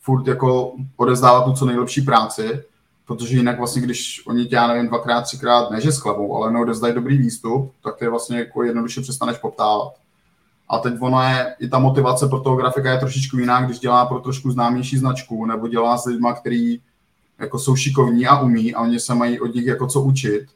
Speaker 3: furt jako odezdávat tu co nejlepší práci, protože jinak vlastně, když oni tě, já nevím, dvakrát, třikrát, ne že sklavou, ale neodezdají dobrý výstup, tak ty vlastně jako jednoduše přestaneš poptávat. A teď ono je, i ta motivace pro toho grafika je trošičku jiná, když dělá pro trošku známější značku, nebo dělá s lidma, který jako jsou šikovní a umí a oni se mají od nich jako co učit,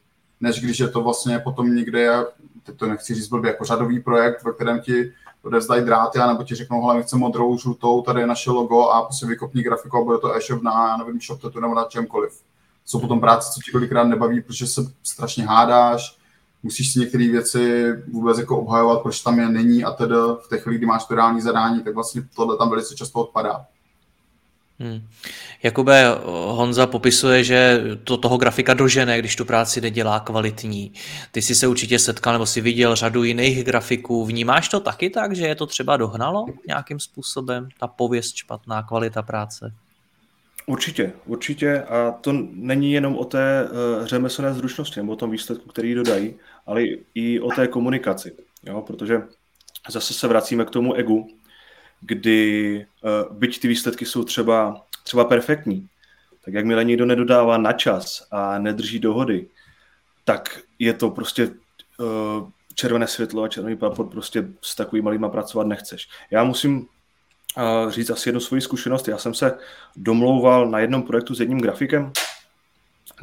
Speaker 3: než když je to vlastně potom někde, teď to nechci říct blbě, jako řadový projekt, ve kterém ti odevzdají dráty, nebo ti řeknou, hele, my chceme modrou, žlutou, tady je naše logo a prostě vykopní grafiku a bude to e-shop na, nevím, shop nebo na čemkoliv. Jsou potom práce, co ti kolikrát nebaví, protože se strašně hádáš, musíš si některé věci vůbec jako obhajovat, proč tam je není a tedy v té chvíli, kdy máš reální zadání, tak vlastně tohle tam velice často odpadá.
Speaker 1: Hmm. Jakube, Honza popisuje, že to toho grafika dožene, když tu práci nedělá kvalitní. Ty jsi se určitě setkal nebo si viděl řadu jiných grafiků. Vnímáš to taky tak, že je to třeba dohnalo nějakým způsobem, ta pověst špatná, kvalita práce?
Speaker 2: Určitě, určitě. A to není jenom o té uh, řemeslné zručnosti nebo o tom výsledku, který dodají, ale i o té komunikaci. Jo? Protože zase se vracíme k tomu egu, kdy uh, byť ty výsledky jsou třeba, třeba perfektní, tak jakmile někdo nedodává na čas a nedrží dohody, tak je to prostě uh, červené světlo a červený papor prostě s takovými malýma pracovat nechceš. Já musím uh, říct asi jednu svoji zkušenost. Já jsem se domlouval na jednom projektu s jedním grafikem,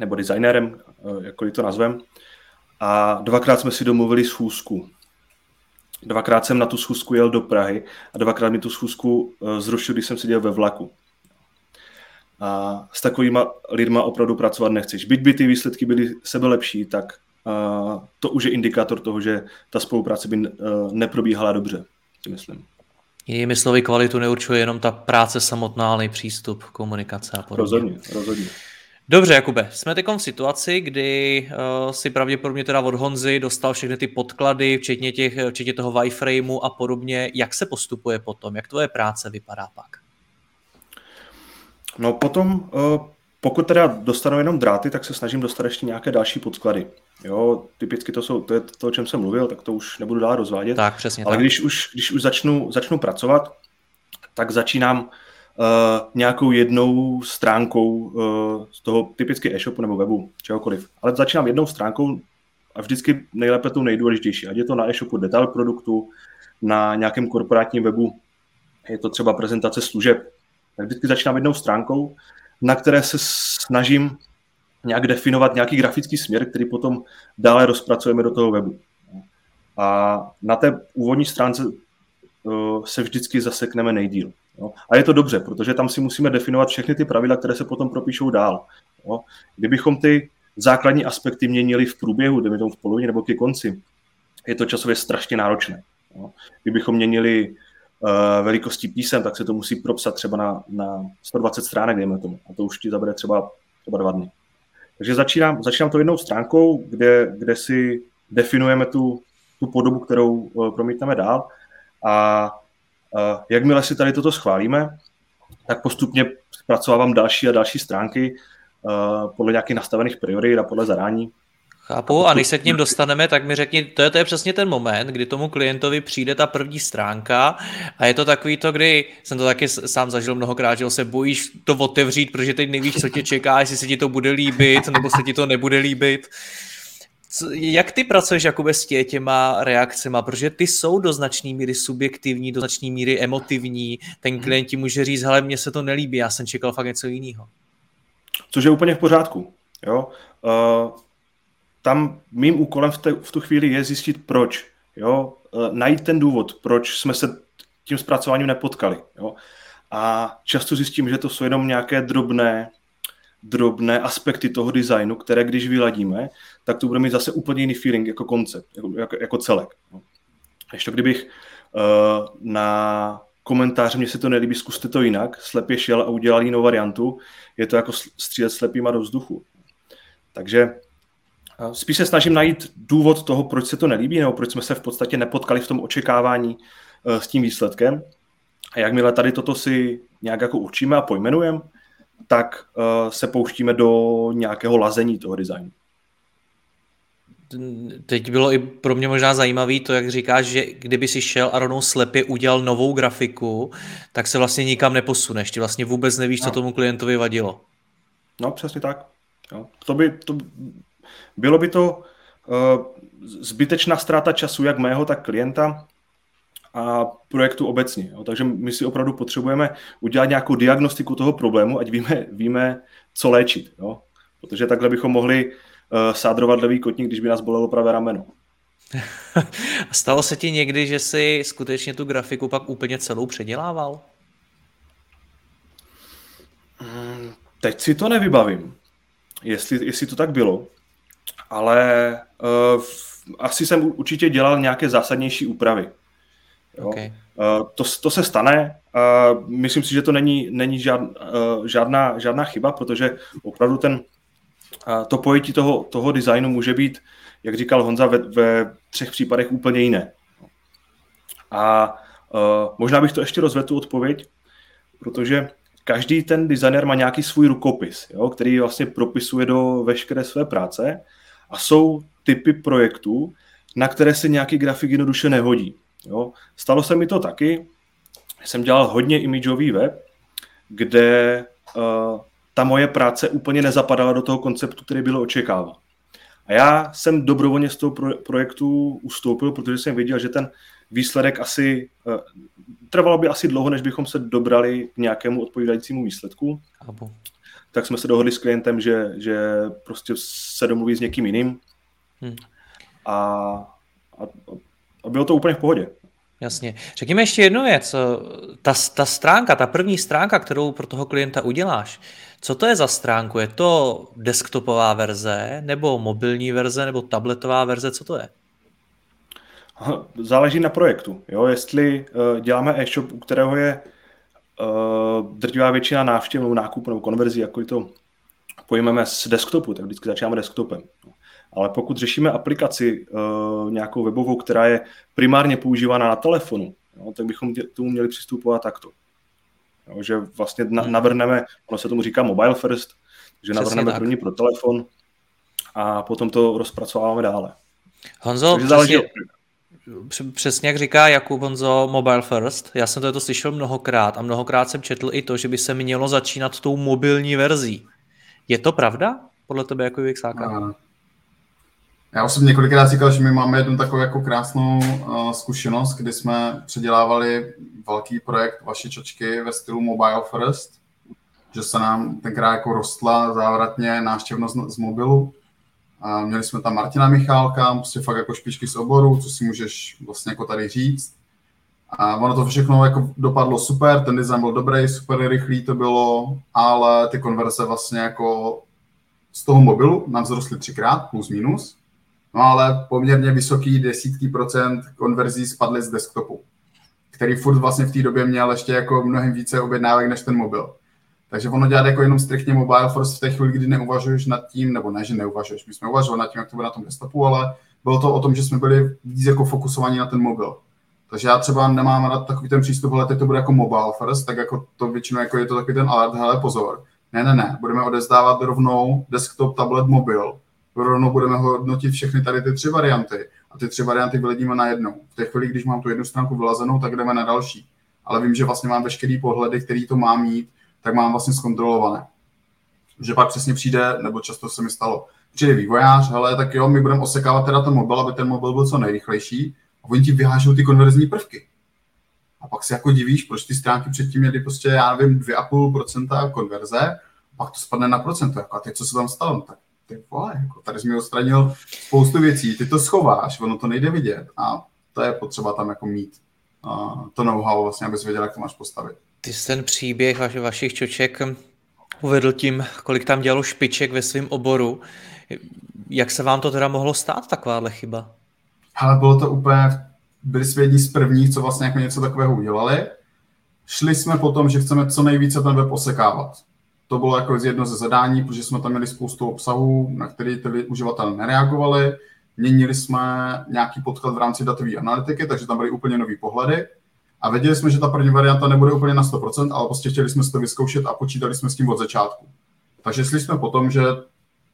Speaker 2: nebo designérem, uh, jakkoliv to nazvem, a dvakrát jsme si domluvili schůzku. Dvakrát jsem na tu schůzku jel do Prahy a dvakrát mi tu schůzku eh, zrušil, když jsem seděl ve vlaku. A s takovými lidma opravdu pracovat nechceš. Byť by ty výsledky byly sebe lepší, tak to už je indikátor toho, že ta spolupráce by uh, neprobíhala dobře, si myslím.
Speaker 1: Jinými slovy, kvalitu neurčuje jenom ta práce samotná, ale i přístup, komunikace a podobně.
Speaker 2: Rozhodně, rozhodně.
Speaker 1: Dobře, Jakube, jsme teď v situaci, kdy uh, si pravděpodobně teda od Honzy dostal všechny ty podklady, včetně, těch, včetně toho wireframeu a podobně. Jak se postupuje potom? Jak tvoje práce vypadá pak?
Speaker 2: No potom, uh, pokud teda dostanu jenom dráty, tak se snažím dostat ještě nějaké další podklady. Jo, typicky to jsou, to je to, o čem jsem mluvil, tak to už nebudu dál rozvádět.
Speaker 1: Tak, přesně
Speaker 2: Ale
Speaker 1: tak.
Speaker 2: když už, když už začnu, začnu pracovat, tak začínám uh, nějakou jednou stránkou uh, z toho typicky e-shopu nebo webu, čehokoliv. Ale začínám jednou stránkou a vždycky nejlépe tou nejdůležitější. Ať je to na e-shopu detail produktu, na nějakém korporátním webu, je to třeba prezentace služeb. Vždycky začínám jednou stránkou, na které se snažím nějak definovat nějaký grafický směr, který potom dále rozpracujeme do toho webu. A na té úvodní stránce uh, se vždycky zasekneme nejdíl. A je to dobře, protože tam si musíme definovat všechny ty pravidla, které se potom propíšou dál. Kdybychom ty základní aspekty měnili v průběhu, jdeme tomu v polovině nebo ke konci, je to časově strašně náročné. Kdybychom měnili uh, velikosti písem, tak se to musí propsat třeba na, na 120 stránek, dejme tomu. A to už ti zabere třeba, třeba dva dny. Takže začínám, začínám to jednou stránkou, kde, kde si definujeme tu, tu podobu, kterou uh, promítneme dál. A Jakmile si tady toto schválíme, tak postupně zpracovávám další a další stránky podle nějakých nastavených priorit a podle zadání.
Speaker 1: Chápu, a než se k ním dostaneme, tak mi řekni, to je, to je přesně ten moment, kdy tomu klientovi přijde ta první stránka a je to takový to, kdy jsem to taky sám zažil mnohokrát, že se bojíš to otevřít, protože teď nevíš, co tě čeká, jestli se ti to bude líbit, nebo se ti to nebude líbit. Jak ty pracuješ Jakube s tě, těma reakcemi, protože ty jsou do značné míry subjektivní, do značné míry emotivní, ten mhm. klient ti může říct, hele, mně se to nelíbí, já jsem čekal fakt něco jiného.
Speaker 2: Což je úplně v pořádku. Jo? Uh, tam mým úkolem v, te, v tu chvíli je zjistit proč. Jo? Uh, najít ten důvod, proč jsme se tím zpracováním nepotkali. Jo? A často zjistím, že to jsou jenom nějaké drobné drobné aspekty toho designu, které když vyladíme, tak to bude mít zase úplně jiný feeling jako koncept, jako, jako, jako celek. No. Ještě kdybych uh, na komentář, mně se to nelíbí, zkuste to jinak, slepě šel a udělal jinou variantu, je to jako střílet slepýma do vzduchu. Takže spíš se snažím najít důvod toho, proč se to nelíbí, nebo proč jsme se v podstatě nepotkali v tom očekávání uh, s tím výsledkem. A jakmile tady toto si nějak jako učíme a pojmenujeme, tak uh, se pouštíme do nějakého lazení toho designu.
Speaker 1: Teď bylo i pro mě možná zajímavé to, jak říkáš, že kdyby si šel a rovnou slepě udělal novou grafiku, tak se vlastně nikam neposuneš. Ty vlastně vůbec nevíš, no. co tomu klientovi vadilo.
Speaker 2: No, přesně tak. Jo. To by, to, bylo by to uh, zbytečná ztráta času jak mého, tak klienta, a projektu obecně. Jo. Takže my si opravdu potřebujeme udělat nějakou diagnostiku toho problému, ať víme, víme co léčit. Jo. Protože takhle bychom mohli uh, sádrovat levý kotník, když by nás bolelo pravé rameno.
Speaker 1: A stalo se ti někdy, že si skutečně tu grafiku pak úplně celou předělával?
Speaker 2: Hmm, teď si to nevybavím, jestli, jestli to tak bylo, ale uh, asi jsem určitě dělal nějaké zásadnější úpravy. Jo. Okay. Uh, to, to se stane. Uh, myslím si, že to není, není žád, uh, žádná, žádná chyba, protože opravdu ten, uh, to pojetí toho, toho designu může být, jak říkal Honza, ve, ve třech případech úplně jiné. A uh, možná bych to ještě rozvedl tu odpověď, protože každý ten designer má nějaký svůj rukopis, jo, který vlastně propisuje do veškeré své práce a jsou typy projektů, na které se nějaký grafik jednoduše nehodí. Jo. Stalo se mi to taky, jsem dělal hodně imageový web, kde uh, ta moje práce úplně nezapadala do toho konceptu, který bylo očekáván. A já jsem dobrovolně z toho pro, projektu ustoupil, protože jsem věděl, že ten výsledek asi uh, trvalo by asi dlouho, než bychom se dobrali k nějakému odpovídajícímu výsledku. Abu. Tak jsme se dohodli s klientem, že, že prostě se domluví s někým jiným. Hmm. A, a, a bylo to úplně v pohodě.
Speaker 1: Jasně. Řekněme ještě jednu věc. Ta, ta stránka, ta první stránka, kterou pro toho klienta uděláš, co to je za stránku? Je to desktopová verze, nebo mobilní verze, nebo tabletová verze? Co to je?
Speaker 2: Záleží na projektu. Jo? Jestli uh, děláme e-shop, u kterého je uh, drtivá většina návštěv nebo nákupu nebo konverzí, jako to pojmeme z desktopu, tak vždycky začínáme desktopem. Ale pokud řešíme aplikaci uh, nějakou webovou, která je primárně používána na telefonu, jo, tak bychom tě, tomu měli přistupovat takto. Jo, že vlastně na, hmm. navrhneme, ono se tomu říká mobile first, že navrhneme tak. první pro telefon a potom to rozpracováváme dále.
Speaker 1: Honzo, přesně, přesně jak říká Jakub Honzo, mobile first, já jsem to slyšel mnohokrát a mnohokrát jsem četl i to, že by se mělo začínat tou mobilní verzí. Je to pravda? Podle tebe jako UXáka?
Speaker 3: Já už jsem několikrát říkal, že my máme jednu takovou jako krásnou uh, zkušenost, kdy jsme předělávali velký projekt vaší čočky ve stylu Mobile First, že se nám tenkrát jako rostla závratně návštěvnost z mobilu. A měli jsme tam Martina Michálka, prostě fakt jako špičky z oboru, co si můžeš vlastně jako tady říct. A ono to všechno jako dopadlo super, ten design byl dobrý, super rychlý to bylo, ale ty konverze vlastně jako z toho mobilu nám vzrostly třikrát, plus minus. No ale poměrně vysoký desítky procent konverzí spadly z desktopu, který furt vlastně v té době měl ještě jako mnohem více objednávek než ten mobil. Takže ono dělat jako jenom striktně mobile first v té chvíli, kdy neuvažuješ nad tím, nebo ne, že neuvažuješ, my jsme uvažovali nad tím, jak to bude na tom desktopu, ale bylo to o tom, že jsme byli víc jako fokusovaní na ten mobil. Takže já třeba nemám rád takový ten přístup, ale teď to bude jako mobile first, tak jako to většinou jako je to takový ten alert, hele pozor, ne, ne, ne, budeme odezdávat rovnou desktop, tablet, mobil, rovnou budeme hodnotit všechny tady ty tři varianty a ty tři varianty vyledíme na jednou. V té chvíli, když mám tu jednu stránku vylazenou, tak jdeme na další. Ale vím, že vlastně mám veškerý pohledy, který to má mít, tak mám vlastně zkontrolované. Že pak přesně přijde, nebo často se mi stalo, je vývojář, ale tak jo, my budeme osekávat teda ten mobil, aby ten mobil byl co nejrychlejší a oni ti vyhážou ty konverzní prvky. A pak si jako divíš, proč ty stránky předtím měly prostě, já nevím, 2,5% konverze, a pak to spadne na procento. Jako, a teď co se tam stalo? No, tak ty vole, jako, tady jsi mi odstranil spoustu věcí, ty to schováš, ono to nejde vidět a to je potřeba tam jako mít uh, to know-how vlastně, abys věděl, jak to máš postavit.
Speaker 1: Ty jsi ten příběh vaši, vašich čoček uvedl tím, kolik tam dělalo špiček ve svém oboru. Jak se vám to teda mohlo stát, takováhle chyba?
Speaker 3: Ale bylo to úplně, byli jsme jedni z prvních, co vlastně jako něco takového udělali. Šli jsme po tom, že chceme co nejvíce ten web osekávat. To bylo jako jedno ze zadání, protože jsme tam měli spoustu obsahů, na který ty uživatelé nereagovali. Měnili jsme nějaký podklad v rámci datové analytiky, takže tam byly úplně nové pohledy. A věděli jsme, že ta první varianta nebude úplně na 100%, ale prostě chtěli jsme si to vyzkoušet a počítali jsme s tím od začátku. Takže šli jsme po tom, že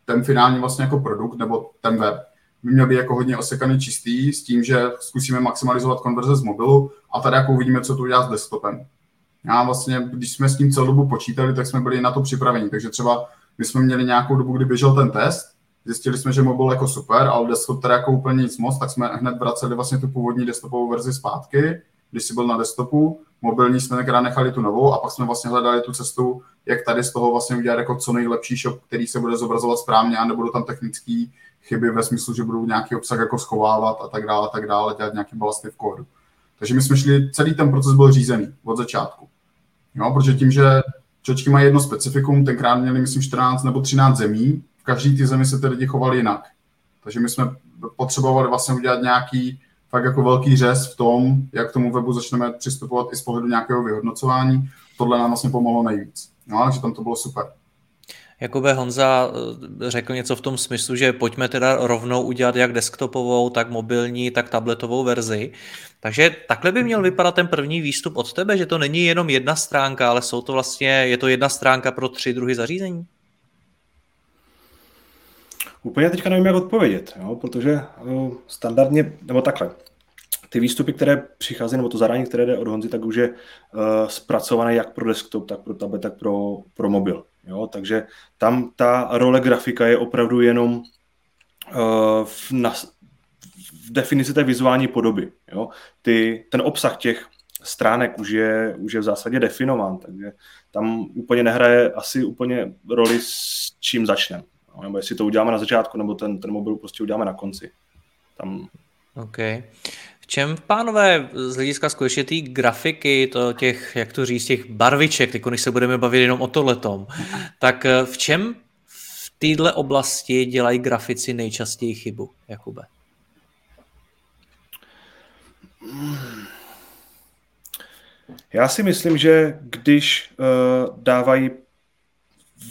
Speaker 3: ten finální vlastně jako produkt nebo ten web by měl být jako hodně osekaný čistý s tím, že zkusíme maximalizovat konverze z mobilu a tady jako uvidíme, co to udělá s desktopem. Já vlastně, když jsme s tím celou dobu počítali, tak jsme byli na to připraveni. Takže třeba my jsme měli nějakou dobu, kdy běžel ten test, zjistili jsme, že mobil jako super, ale desktop teda jako úplně nic moc, tak jsme hned vraceli vlastně tu původní desktopovou verzi zpátky, když si byl na desktopu, mobilní jsme tenkrát nechali tu novou a pak jsme vlastně hledali tu cestu, jak tady z toho vlastně udělat jako co nejlepší shop, který se bude zobrazovat správně a nebudou tam technické chyby ve smyslu, že budou nějaký obsah jako schovávat a tak dále, a tak dále, dělat nějaký balasty v kódu. Takže my jsme šli, celý ten proces byl řízený od začátku. Jo, protože tím, že čočky mají jedno specifikum, tenkrát měli, myslím, 14 nebo 13 zemí, v každý ty zemi se ty lidi chovali jinak. Takže my jsme potřebovali vlastně udělat nějaký fakt jako velký řez v tom, jak k tomu webu začneme přistupovat i z pohledu nějakého vyhodnocování. Tohle nám vlastně pomohlo nejvíc. No, takže tam to bylo super.
Speaker 1: Jakube Honza eh, řekl něco v tom smyslu, že pojďme teda rovnou udělat jak desktopovou, tak mobilní, tak tabletovou verzi. Takže takhle by měl vypadat ten první výstup od tebe, že to není jenom jedna stránka, ale jsou to vlastně, je to jedna stránka pro tři druhy zařízení?
Speaker 2: Úplně teďka nevím, jak odpovědět, jo, protože uh, standardně, nebo takhle, ty výstupy, které přicházejí, nebo to zadání, které jde od Honzy, tak už je uh, zpracované jak pro desktop, tak pro tablet, tak pro, pro mobil. Jo? Takže tam ta role grafika je opravdu jenom uh, v, na, v definici té vizuální podoby. Jo? Ty, ten obsah těch stránek už je, už je v zásadě definován, takže tam úplně nehraje asi úplně roli s čím začneme. No, nebo jestli to uděláme na začátku, nebo ten, ten mobil prostě uděláme na konci. Tam...
Speaker 1: OK. V čem, pánové, z hlediska skutečně té grafiky, to těch, jak to říct, těch barviček, teď když se budeme bavit jenom o tohletom, tak eh, v čem v této oblasti dělají grafici nejčastěji chybu, Jakube?
Speaker 2: Já si myslím, že když uh, dávají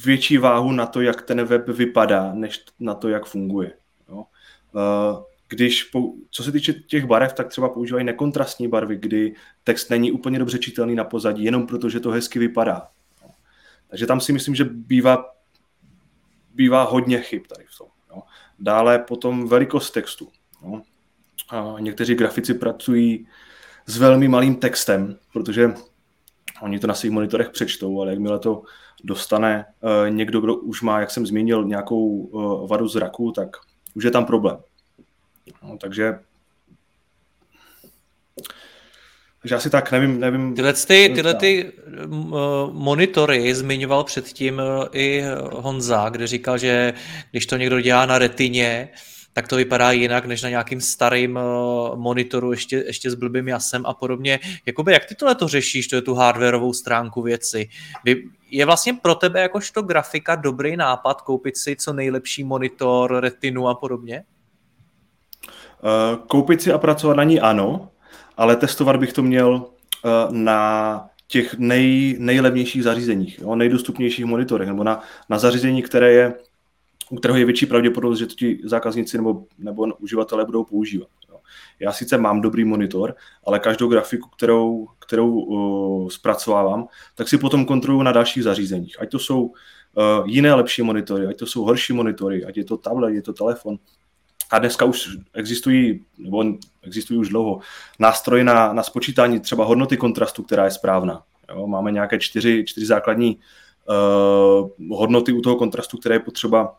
Speaker 2: větší váhu na to, jak ten web vypadá, než na to, jak funguje. Jo? Uh, když, co se týče těch barev, tak třeba používají nekontrastní barvy, kdy text není úplně dobře čitelný na pozadí, jenom protože že to hezky vypadá. Takže tam si myslím, že bývá, bývá hodně chyb tady v tom. Jo. Dále potom velikost textu. Jo. Někteří grafici pracují s velmi malým textem, protože oni to na svých monitorech přečtou, ale jakmile to dostane uh, někdo, kdo už má, jak jsem zmínil, nějakou uh, vadu zraku, tak už je tam problém. No, takže takže asi tak, nevím. nevím
Speaker 1: tyhle ty, tyhle ty monitory zmiňoval předtím i Honza, kde říkal, že když to někdo dělá na retině, tak to vypadá jinak než na nějakým starým monitoru ještě, ještě s blbým jasem a podobně. Jakoby, jak ty tohle to řešíš, to je tu hardwareovou stránku věci? Je vlastně pro tebe jakožto grafika dobrý nápad koupit si co nejlepší monitor, retinu a podobně?
Speaker 2: Eh, koupit si a pracovat na ní ano, ale testovat bych to měl eh, na těch nej, nejlevnějších zařízeních, jo, nejdostupnějších monitorech, nebo na, na zařízení, které je, u kterého je větší pravděpodobnost, že to ti zákazníci nebo, nebo uživatelé budou používat. Jo. Já sice mám dobrý monitor, ale každou grafiku, kterou, kterou uh, zpracovávám, tak si potom kontroluji na dalších zařízeních. Ať to jsou uh, jiné lepší monitory, ať to jsou horší monitory, ať je to tablet, je to telefon, a dneska už existují, nebo existují už dlouho, nástroje na, na spočítání třeba hodnoty kontrastu, která je správná. Jo, máme nějaké čtyři, čtyři základní uh, hodnoty u toho kontrastu, které je potřeba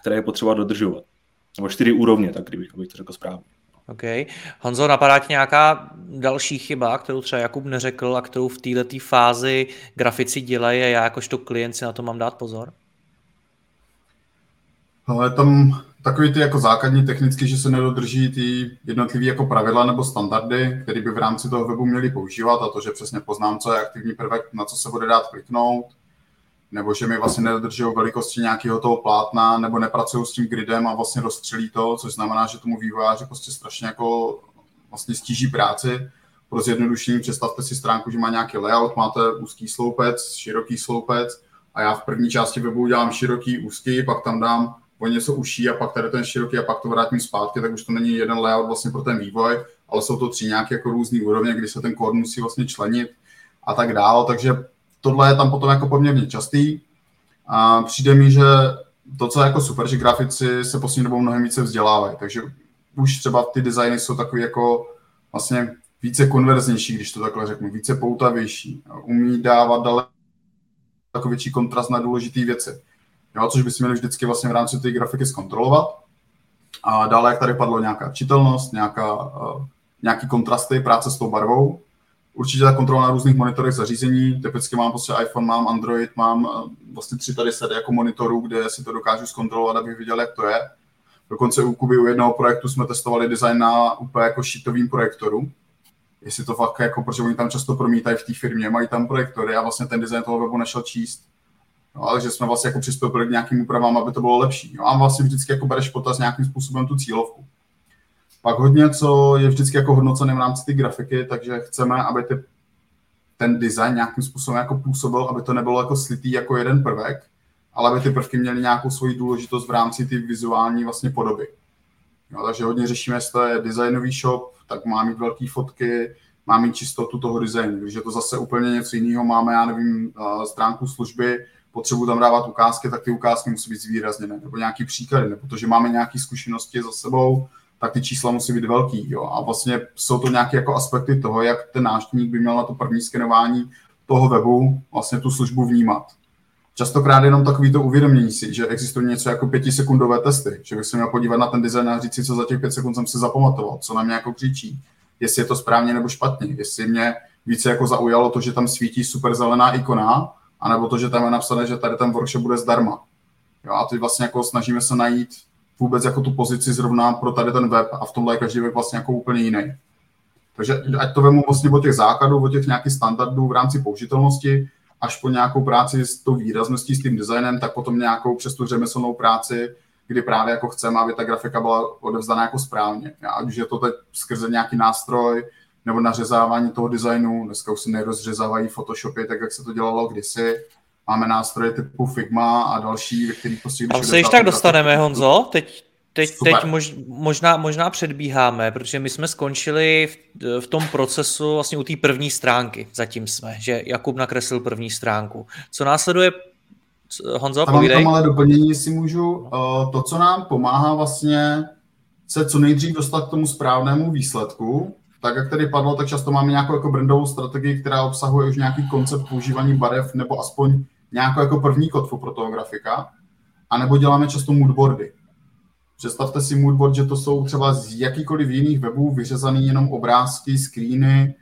Speaker 2: které je potřeba dodržovat. Nebo čtyři úrovně, tak kdybych, abych to řekl správně.
Speaker 1: OK. Honzo, napadá ti nějaká další chyba, kterou třeba Jakub neřekl a kterou v této fázi grafici dělají a já jakožto klient si na to mám dát pozor?
Speaker 3: Ale tam takový ty jako základní technicky, že se nedodrží ty jednotlivé jako pravidla nebo standardy, které by v rámci toho webu měli používat a to, že přesně poznám, co je aktivní prvek, na co se bude dát kliknout, nebo že mi vlastně nedodržují velikosti nějakého toho plátna, nebo nepracují s tím gridem a vlastně rozstřelí to, což znamená, že tomu vývojáři prostě strašně jako vlastně stíží práci. Pro zjednodušení představte si stránku, že má nějaký layout, máte úzký sloupec, široký sloupec a já v první části webu udělám široký, úzký, pak tam dám o něco uší a pak tady ten široký a pak to vrátím zpátky, tak už to není jeden layout vlastně pro ten vývoj, ale jsou to tři nějaké jako různé úrovně, kdy se ten kód musí vlastně členit a tak dále, takže tohle je tam potom jako poměrně častý. A přijde mi, že to, co je jako super, že grafici se poslední dobou mnohem více vzdělávají, takže už třeba ty designy jsou takový jako vlastně více konverznější, když to takhle řeknu, více poutavější, umí dávat daleko větší kontrast na důležité věci. Jo, což by si měli vždycky vlastně v rámci té grafiky zkontrolovat. A dále, jak tady padlo, nějaká čitelnost, nějaká, uh, nějaký kontrasty, práce s tou barvou. Určitě ta kontrola na různých monitorech zařízení. Typicky mám prostě iPhone, mám Android, mám uh, vlastně tři tady sady jako monitorů, kde si to dokážu zkontrolovat, abych viděl, jak to je. Dokonce u Kuby u jednoho projektu jsme testovali design na úplně jako šitovým projektoru, jestli to fakt jako, protože oni tam často promítají v té firmě, mají tam projektory a vlastně ten design toho webu nešel číst. No, ale že jsme vlastně jako přistoupili k nějakým úpravám, aby to bylo lepší. No, a vlastně vždycky jako bereš potaz nějakým způsobem tu cílovku. Pak hodně, co je vždycky jako hodnocené v rámci ty grafiky, takže chceme, aby ty, ten design nějakým způsobem jako působil, aby to nebylo jako slitý jako jeden prvek, ale aby ty prvky měly nějakou svoji důležitost v rámci ty vizuální vlastně podoby. No, takže hodně řešíme, jestli to je designový shop, tak má mít velké fotky, má mít čistotu toho designu. Když je to zase úplně něco jiného, máme, já nevím, eh, stránku služby, potřebuji tam dávat ukázky, tak ty ukázky musí být zvýrazněné, nebo nějaký příklady, nebo to, že máme nějaké zkušenosti za sebou, tak ty čísla musí být velký. Jo? A vlastně jsou to nějaké jako aspekty toho, jak ten návštěvník by měl na to první skenování toho webu vlastně tu službu vnímat. Častokrát jenom takový to uvědomění si, že existuje něco jako pětisekundové testy, že bych se měl podívat na ten design a říct si, co za těch pět sekund jsem si zapamatoval, co na mě jako křičí, jestli je to správně nebo špatně, jestli mě více jako zaujalo to, že tam svítí super zelená ikona, anebo to, že tam je napsané, že tady ten workshop bude zdarma. Jo, a teď vlastně jako snažíme se najít vůbec jako tu pozici zrovna pro tady ten web a v tomhle je každý web vlastně jako úplně jiný. Takže ať to vemu vlastně od těch základů, od těch nějakých standardů v rámci použitelnosti, až po nějakou práci s tou výrazností, s tím designem, tak potom nějakou přes tu řemeslnou práci, kdy právě jako chceme, aby ta grafika byla odevzdaná jako správně. Ať už je to teď skrze nějaký nástroj, nebo nařezávání toho designu. Dneska už se nerozřezávají Photoshopy, tak jak se to dělalo kdysi. Máme nástroje typu Figma a další, ve kterých prostě...
Speaker 1: Tam se již tak dostaneme, Honzo. Teď, teď, teď mož, možná, možná předbíháme, protože my jsme skončili v, v tom procesu vlastně u té první stránky. Zatím jsme, že Jakub nakreslil první stránku. Co následuje Honzo,
Speaker 3: Tam povídej. Mám tam malé doplnění, jestli můžu. To, co nám pomáhá vlastně se co nejdřív dostat k tomu správnému výsledku, tak jak tady padlo, tak často máme nějakou jako brandovou strategii, která obsahuje už nějaký koncept používání barev nebo aspoň nějakou jako první kotvu pro toho grafika. A nebo děláme často moodboardy. Představte si moodboard, že to jsou třeba z jakýkoliv jiných webů vyřezaný jenom obrázky, screeny,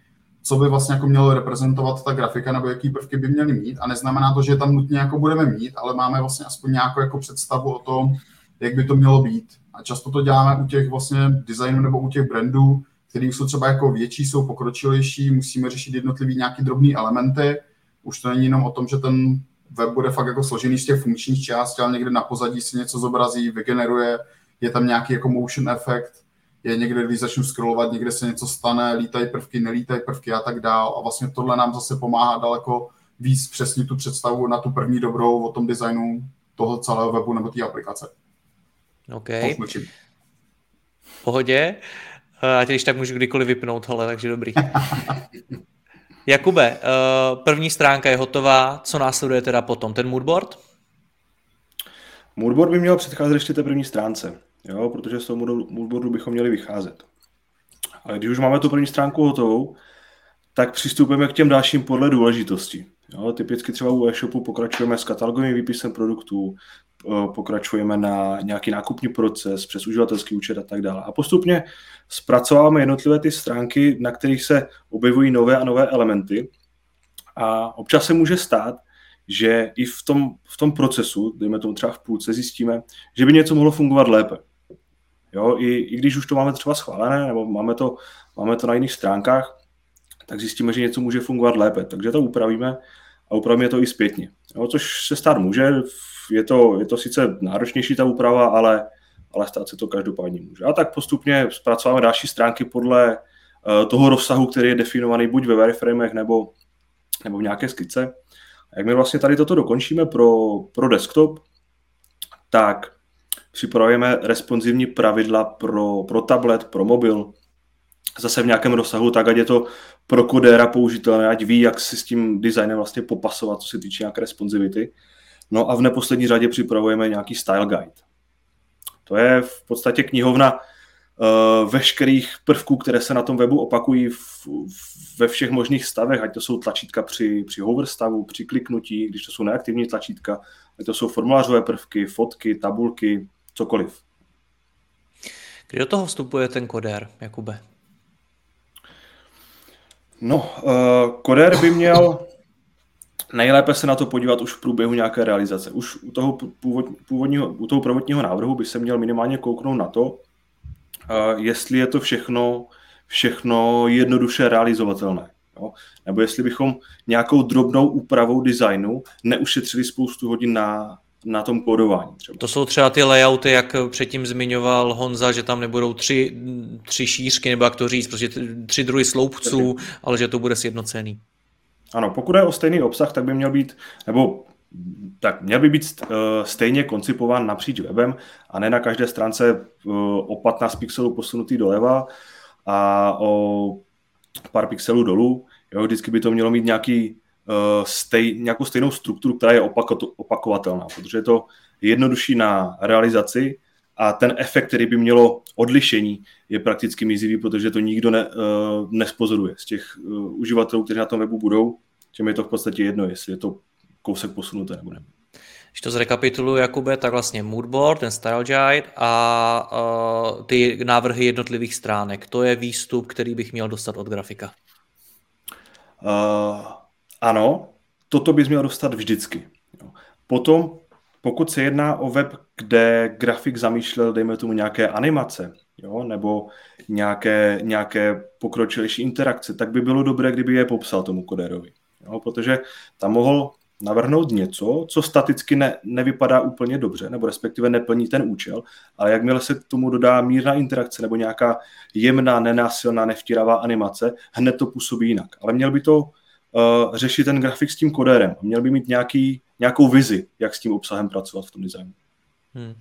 Speaker 3: co by vlastně jako mělo reprezentovat ta grafika nebo jaký prvky by měly mít. A neznamená to, že tam nutně jako budeme mít, ale máme vlastně aspoň nějakou jako představu o tom, jak by to mělo být. A často to děláme u těch vlastně designů nebo u těch brandů, které jsou třeba jako větší, jsou pokročilejší, musíme řešit jednotlivý nějaký drobné elementy. Už to není jenom o tom, že ten web bude fakt jako složený z těch funkčních částí, ale někde na pozadí se něco zobrazí, vygeneruje, je tam nějaký jako motion efekt, je někde, když začnu scrollovat, někde se něco stane, lítají prvky, nelítají prvky a tak dál. A vlastně tohle nám zase pomáhá daleko víc přesně tu představu na tu první dobrou o tom designu toho celého webu nebo té aplikace.
Speaker 1: OK. Pohodě. A když tak můžu kdykoliv vypnout, ale takže dobrý. Jakube, eh, první stránka je hotová, co následuje teda potom? Ten moodboard?
Speaker 2: Moodboard by měl předcházet ještě té první stránce, jo, protože z toho moodboardu bychom měli vycházet. Ale když už máme tu první stránku hotovou, tak přistupujeme k těm dalším podle důležitosti. Jo, typicky třeba u e-shopu pokračujeme s katalogovým výpisem produktů, pokračujeme na nějaký nákupní proces, přes uživatelský účet a tak dále. A postupně zpracováváme jednotlivé ty stránky, na kterých se objevují nové a nové elementy. A občas se může stát, že i v tom, v tom procesu, dejme tomu třeba v půlce, zjistíme, že by něco mohlo fungovat lépe. Jo, i, i když už to máme třeba schválené, nebo máme to, máme to na jiných stránkách, tak zjistíme, že něco může fungovat lépe. Takže to upravíme a upravíme to i zpětně. Jo, což se stát může, je to, je to sice náročnější ta úprava, ale, ale stát se to každopádně může. A tak postupně zpracováme další stránky podle uh, toho rozsahu, který je definovaný buď ve wireframech nebo, nebo v nějaké skice. A jak my vlastně tady toto dokončíme pro, pro desktop, tak připravujeme responsivní pravidla pro, pro tablet, pro mobil, zase v nějakém rozsahu, tak ať je to pro kodéra použitelné, ať ví, jak si s tím designem vlastně popasovat, co se týče nějaké responsivity. No a v neposlední řadě připravujeme nějaký style guide. To je v podstatě knihovna uh, veškerých prvků, které se na tom webu opakují v, v, ve všech možných stavech, ať to jsou tlačítka při, při hover stavu, při kliknutí, když to jsou neaktivní tlačítka, ať to jsou formulářové prvky, fotky, tabulky, cokoliv.
Speaker 1: Kdy do toho vstupuje ten kodér, Jakube?
Speaker 2: No, uh, kodér by měl nejlépe se na to podívat už v průběhu nějaké realizace. Už u toho, původního, u toho prvotního návrhu by se měl minimálně kouknout na to, uh, jestli je to všechno, všechno jednoduše realizovatelné. Jo? Nebo jestli bychom nějakou drobnou úpravou designu neušetřili spoustu hodin na, na tom kódování. Třeba.
Speaker 1: To jsou třeba ty layouty, jak předtím zmiňoval Honza, že tam nebudou tři, tři šířky, nebo jak to říct, prostě tři druhy sloupců, ale že to bude sjednocený.
Speaker 2: Ano, pokud je o stejný obsah, tak by měl být, nebo tak měl by být uh, stejně koncipován napříč webem a ne na každé stránce uh, o 15 pixelů posunutý doleva a o pár pixelů dolů. Jo, vždycky by to mělo mít nějaký stej, nějakou stejnou strukturu, která je opako, opakovatelná, protože je to jednodušší na realizaci a ten efekt, který by mělo odlišení, je prakticky mizivý, protože to nikdo ne, uh, nespozoruje z těch uh, uživatelů, kteří na tom webu budou, těm je to v podstatě jedno, jestli je to kousek posunuté nebo ne.
Speaker 1: Když to zrekapituluji, Jakube, tak vlastně moodboard, ten style guide a uh, ty návrhy jednotlivých stránek. To je výstup, který bych měl dostat od grafika.
Speaker 2: Uh, ano, toto bys měl dostat vždycky. Potom, pokud se jedná o web, kde grafik zamýšlel, dejme tomu, nějaké animace, jo, nebo nějaké, nějaké pokročilejší interakce, tak by bylo dobré, kdyby je popsal tomu kodérovi. Jo, protože tam mohl navrhnout něco, co staticky ne, nevypadá úplně dobře, nebo respektive neplní ten účel, ale jakmile se k tomu dodá mírná interakce nebo nějaká jemná, nenásilná, nevtíravá animace, hned to působí jinak. Ale měl by to uh, řešit ten grafik s tím kodérem. Měl by mít nějaký, nějakou vizi, jak s tím obsahem pracovat v tom designu.
Speaker 1: Hmm.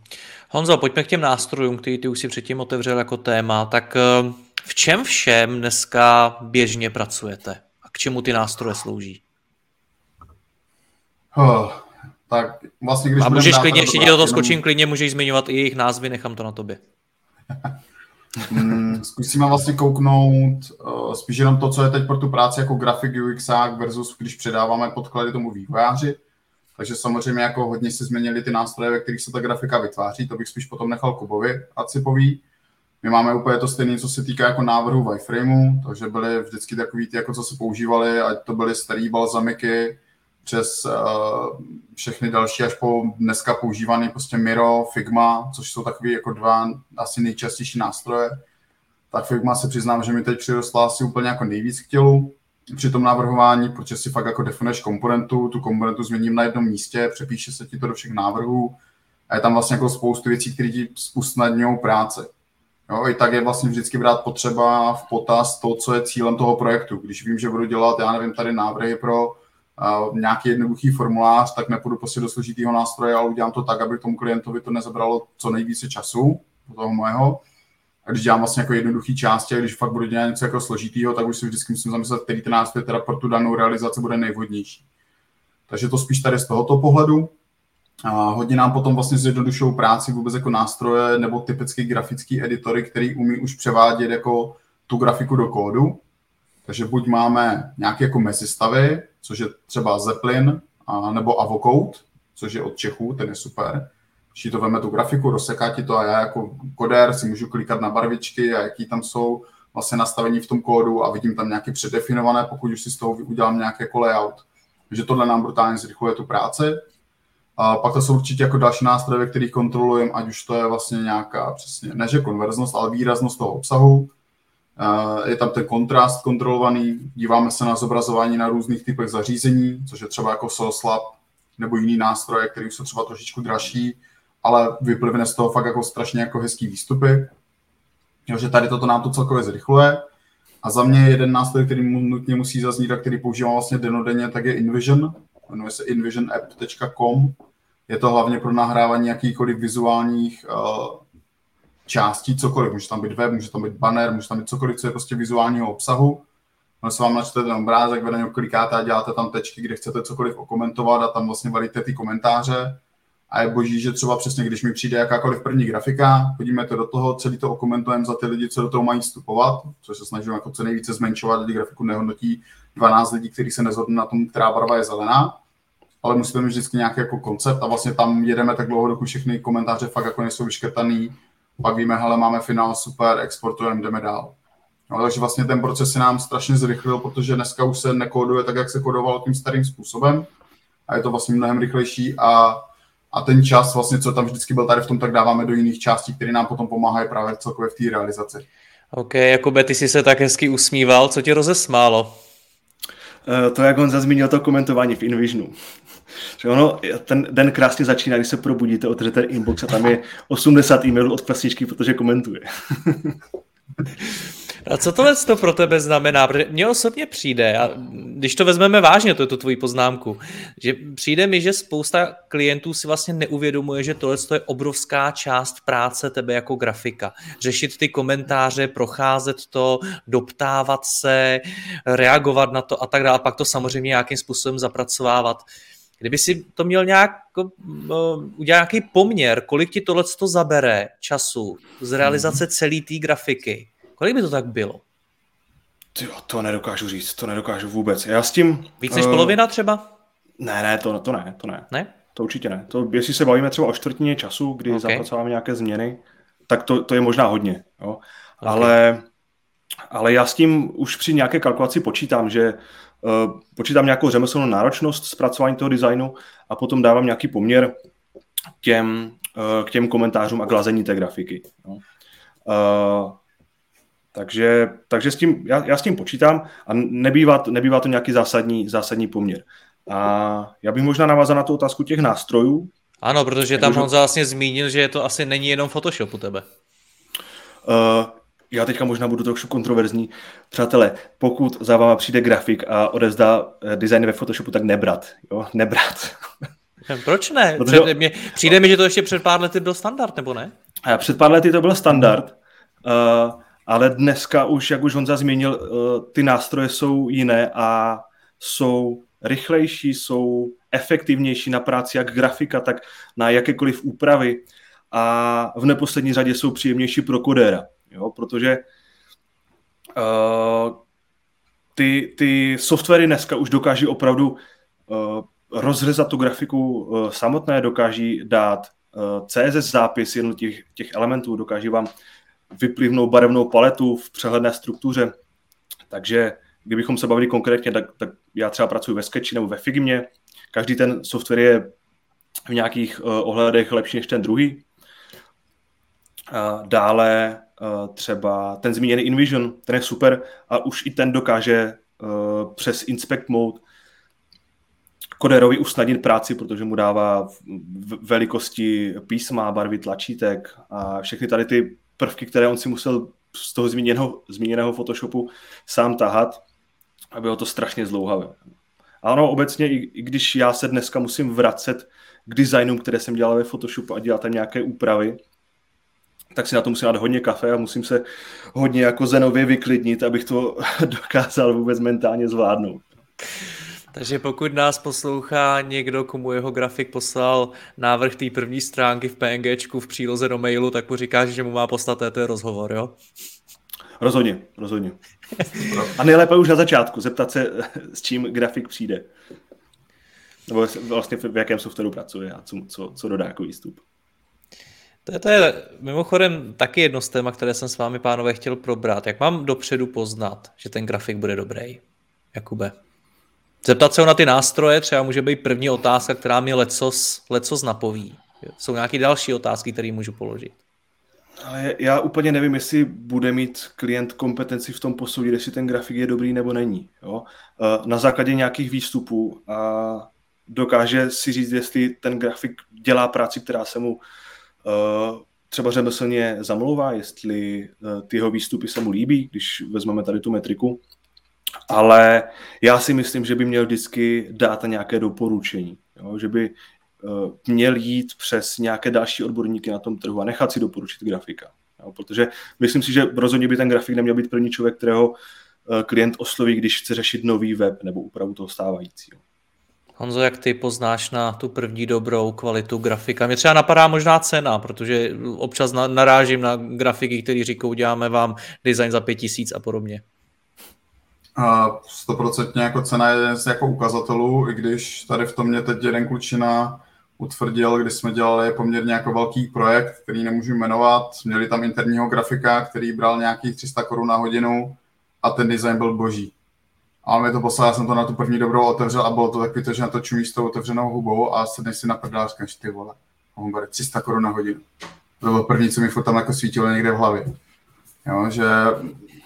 Speaker 1: Honzo, pojďme k těm nástrojům, který ty už si předtím otevřel jako téma. Tak uh, v čem všem dneska běžně pracujete? A k čemu ty nástroje slouží?
Speaker 3: Oh, tak vlastně, když
Speaker 1: A můžeš klidně, ještě do toho skočím, klidně můžeš zmiňovat i jejich názvy, nechám to na tobě.
Speaker 3: Hmm, zkusíme vlastně kouknout uh, spíš jenom to, co je teď pro tu práci jako grafik UXák versus když předáváme podklady tomu vývojáři. Takže samozřejmě jako hodně se změnily ty nástroje, ve kterých se ta grafika vytváří, to bych spíš potom nechal Kubovi a Cipoví. My máme úplně to stejné, co se týká jako návrhu wireframeu, takže byly vždycky takový ty, jako co se používali, ať to byly staré balzamiky, přes uh, všechny další až po dneska používaný prostě Miro, Figma, což jsou takové jako dva asi nejčastější nástroje. Tak Figma se přiznám, že mi teď přirostla asi úplně jako nejvíc k tělu při tom navrhování, protože si fakt jako definuješ komponentu, tu komponentu změním na jednom místě, přepíše se ti to do všech návrhů a je tam vlastně jako spoustu věcí, které ti usnadňují práci. Jo, I tak je vlastně vždycky brát potřeba v potaz to, co je cílem toho projektu. Když vím, že budu dělat, já nevím, tady návrhy pro nějaký jednoduchý formulář, tak nepůjdu prostě do složitého nástroje, ale udělám to tak, aby tomu klientovi to nezabralo co nejvíce času, toho mojeho. A když dělám vlastně jako jednoduchý části, a když fakt budu dělat něco jako složitýho, tak už si vždycky musím zamyslet, který ten nástroj teda pro tu danou realizaci bude nejvhodnější. Takže to spíš tady z tohoto pohledu. A hodně nám potom vlastně zjednodušují práci vůbec jako nástroje nebo typicky grafický editory, který umí už převádět jako tu grafiku do kódu. Takže buď máme nějaké jako mezistavy, což je třeba Zeppelin, a, nebo Avocode, což je od Čechů, ten je super. Když to veme tu grafiku, rozseká ti to a já jako kodér si můžu klikat na barvičky a jaký tam jsou vlastně nastavení v tom kódu a vidím tam nějaké předefinované, pokud už si z toho udělám nějaký jako layout. Takže tohle nám brutálně zrychluje tu práci. A pak to jsou určitě jako další nástroje, kterých kontrolujeme, ať už to je vlastně nějaká přesně, ne že konverznost, ale výraznost toho obsahu. Je tam ten kontrast kontrolovaný, díváme se na zobrazování na různých typech zařízení, což je třeba jako SOSLab nebo jiný nástroje, které jsou třeba trošičku dražší, ale vyplivne z toho fakt jako strašně jako hezký výstupy. Jo, že tady toto nám to celkově zrychluje. A za mě jeden nástroj, který mu nutně musí zaznít a který používám vlastně denodenně, tak je InVision. Jmenuje se invisionapp.com. Je to hlavně pro nahrávání jakýchkoliv vizuálních uh, částí, cokoliv. Může tam být web, může tam být banner, může tam být cokoliv, co je prostě vizuálního obsahu. Ono se vám načte ten obrázek, vy na něj klikáte a děláte tam tečky, kde chcete cokoliv okomentovat a tam vlastně valíte ty komentáře a je boží, že třeba přesně, když mi přijde jakákoliv první grafika, podíme to do toho, celý to okomentujeme za ty lidi, co do toho mají vstupovat, což se snažím jako co nejvíce zmenšovat, lidi grafiku nehodnotí 12 lidí, kteří se nezhodnou na tom, která barva je zelená, ale musíme mít vždycky nějaký jako koncept a vlastně tam jedeme tak dlouho, dokud všechny komentáře fakt jako nejsou vyškrtaný, pak víme, hele, máme finál, super, exportujeme, jdeme dál. No, takže vlastně ten proces se nám strašně zrychlil, protože dneska už se nekóduje tak, jak se kodovalo tím starým způsobem a je to vlastně mnohem rychlejší a a ten čas, vlastně, co tam vždycky byl tady v tom, tak dáváme do jiných částí, které nám potom pomáhají právě celkově v té realizaci.
Speaker 1: OK, Jakube, ty jsi se tak hezky usmíval, co tě rozesmálo?
Speaker 2: Uh, to, jak on zazmínil to komentování v InVisionu. Že ono, ten den krásně začíná, když se probudíte, otevřete inbox a tam je 80 e-mailů od klasičky, protože komentuje.
Speaker 1: A co tohle to pro tebe znamená? Protože mně osobně přijde, a když to vezmeme vážně, to je tu tvoji poznámku, že přijde mi, že spousta klientů si vlastně neuvědomuje, že tohle je obrovská část práce tebe jako grafika. Řešit ty komentáře, procházet to, doptávat se, reagovat na to a tak dále, pak to samozřejmě nějakým způsobem zapracovávat. Kdyby si to měl nějak, uh, udělat nějaký poměr, kolik ti tohle zabere času z realizace celé té grafiky, Kolik by to tak bylo?
Speaker 2: Jo, to nedokážu říct, to nedokážu vůbec. Já s tím...
Speaker 1: Víc než uh, polovina třeba?
Speaker 2: Ne, ne, to, to ne, to ne.
Speaker 1: Ne?
Speaker 2: To určitě ne. To, jestli se bavíme třeba o čtvrtině času, kdy okay. zapracováme nějaké změny, tak to, to je možná hodně. Jo? Okay. Ale, ale já s tím už při nějaké kalkulaci počítám, že počítám nějakou řemeslnou náročnost zpracování toho designu a potom dávám nějaký poměr těm, uh, k těm komentářům a glazení té grafiky. Jo? Uh, takže, takže s tím, já, já s tím počítám a nebývá, nebývá to nějaký zásadní, zásadní poměr. A já bych možná navázal na tu otázku těch nástrojů.
Speaker 1: Ano, protože tam on vlastně zmínil, že to asi není jenom Photoshop u tebe.
Speaker 2: Uh, já teďka možná budu trošku kontroverzní. Přátelé, pokud za váma přijde grafik a odezdá eh, design ve Photoshopu, tak nebrat. Jo? Nebrat.
Speaker 1: Proč ne? Protože... Před, mě, přijde mi, že to ještě před pár lety byl standard, nebo ne?
Speaker 2: A před pár lety to byl standard. Uh, ale dneska už, jak už on zmínil, eh, ty nástroje jsou jiné a jsou rychlejší, jsou efektivnější na práci jak grafika, tak na jakékoliv úpravy a v neposlední řadě jsou příjemnější pro kodéra, jo, protože uh, ty, ty softwary dneska už dokáží opravdu uh, rozřezat tu grafiku uh, samotné, dokáží dát uh, CSS zápis jednotlivých těch elementů, dokáží vám vyplivnou barevnou paletu v přehledné struktuře. Takže kdybychom se bavili konkrétně, tak, tak já třeba pracuji ve Sketchi nebo ve Figmě. Každý ten software je v nějakých uh, ohledech lepší než ten druhý. Uh, dále třeba ten zmíněný InVision, ten je super a už i ten dokáže uh, přes Inspect Mode koderovi usnadnit práci, protože mu dává velikosti písma, barvy tlačítek a všechny tady ty prvky, které on si musel z toho zmíněného, zmíněného Photoshopu sám tahat a bylo to strašně zdlouhavé. A ono obecně, i, i když já se dneska musím vracet k designům, které jsem dělal ve Photoshopu a dělat tam nějaké úpravy, tak si na to musím dát hodně kafe a musím se hodně jako zenově vyklidnit, abych to dokázal vůbec mentálně zvládnout.
Speaker 1: Takže pokud nás poslouchá někdo, komu jeho grafik poslal návrh té první stránky v PNGčku v příloze do mailu, tak mu říkáš, že mu má poslat ten rozhovor, jo?
Speaker 2: Rozhodně, rozhodně. A nejlépe už na začátku zeptat se, s čím grafik přijde. Nebo vlastně v jakém softwaru pracuje a co, co, co dodá jako výstup.
Speaker 1: To je, to je mimochodem taky jedno z téma, které jsem s vámi, pánové, chtěl probrat. Jak mám dopředu poznat, že ten grafik bude dobrý? Jakube? Zeptat se ho na ty nástroje, třeba může být první otázka, která mi lecos, lecos napoví. Jsou nějaké další otázky, které můžu položit?
Speaker 2: Ale já úplně nevím, jestli bude mít klient kompetenci v tom posoudit, jestli ten grafik je dobrý nebo není. Jo? Eh, na základě nějakých výstupů a dokáže si říct, jestli ten grafik dělá práci, která se mu třeba řemeslně zamlouvá, jestli eh, ty jeho výstupy se mu líbí, když vezmeme tady tu metriku. Ale já si myslím, že by měl vždycky dát nějaké doporučení. Jo? Že by Eh, měl jít přes nějaké další odborníky na tom trhu a nechat si doporučit grafika. Jo, protože myslím si, že rozhodně by ten grafik neměl být první člověk, kterého eh, klient osloví, když chce řešit nový web nebo úpravu toho stávajícího.
Speaker 1: Honzo, jak ty poznáš na tu první dobrou kvalitu grafika? Mě třeba napadá možná cena, protože občas narážím na grafiky, které říkou, děláme vám design za pět tisíc a podobně.
Speaker 3: Stoprocentně jako cena je z jako ukazatelů, i když tady v tom mě teď jeden klučina utvrdil, když jsme dělali poměrně jako velký projekt, který nemůžu jmenovat. Měli tam interního grafika, který bral nějakých 300 korun na hodinu a ten design byl boží. A mi to poslal, já jsem to na tu první dobrou otevřel a bylo to takový to, že na to čumí s tou otevřenou hubou a sedneš si na prdel a ty vole, a on bude 300 korun na hodinu. To bylo první, co mi furt tam jako svítilo někde v hlavě. Jo, že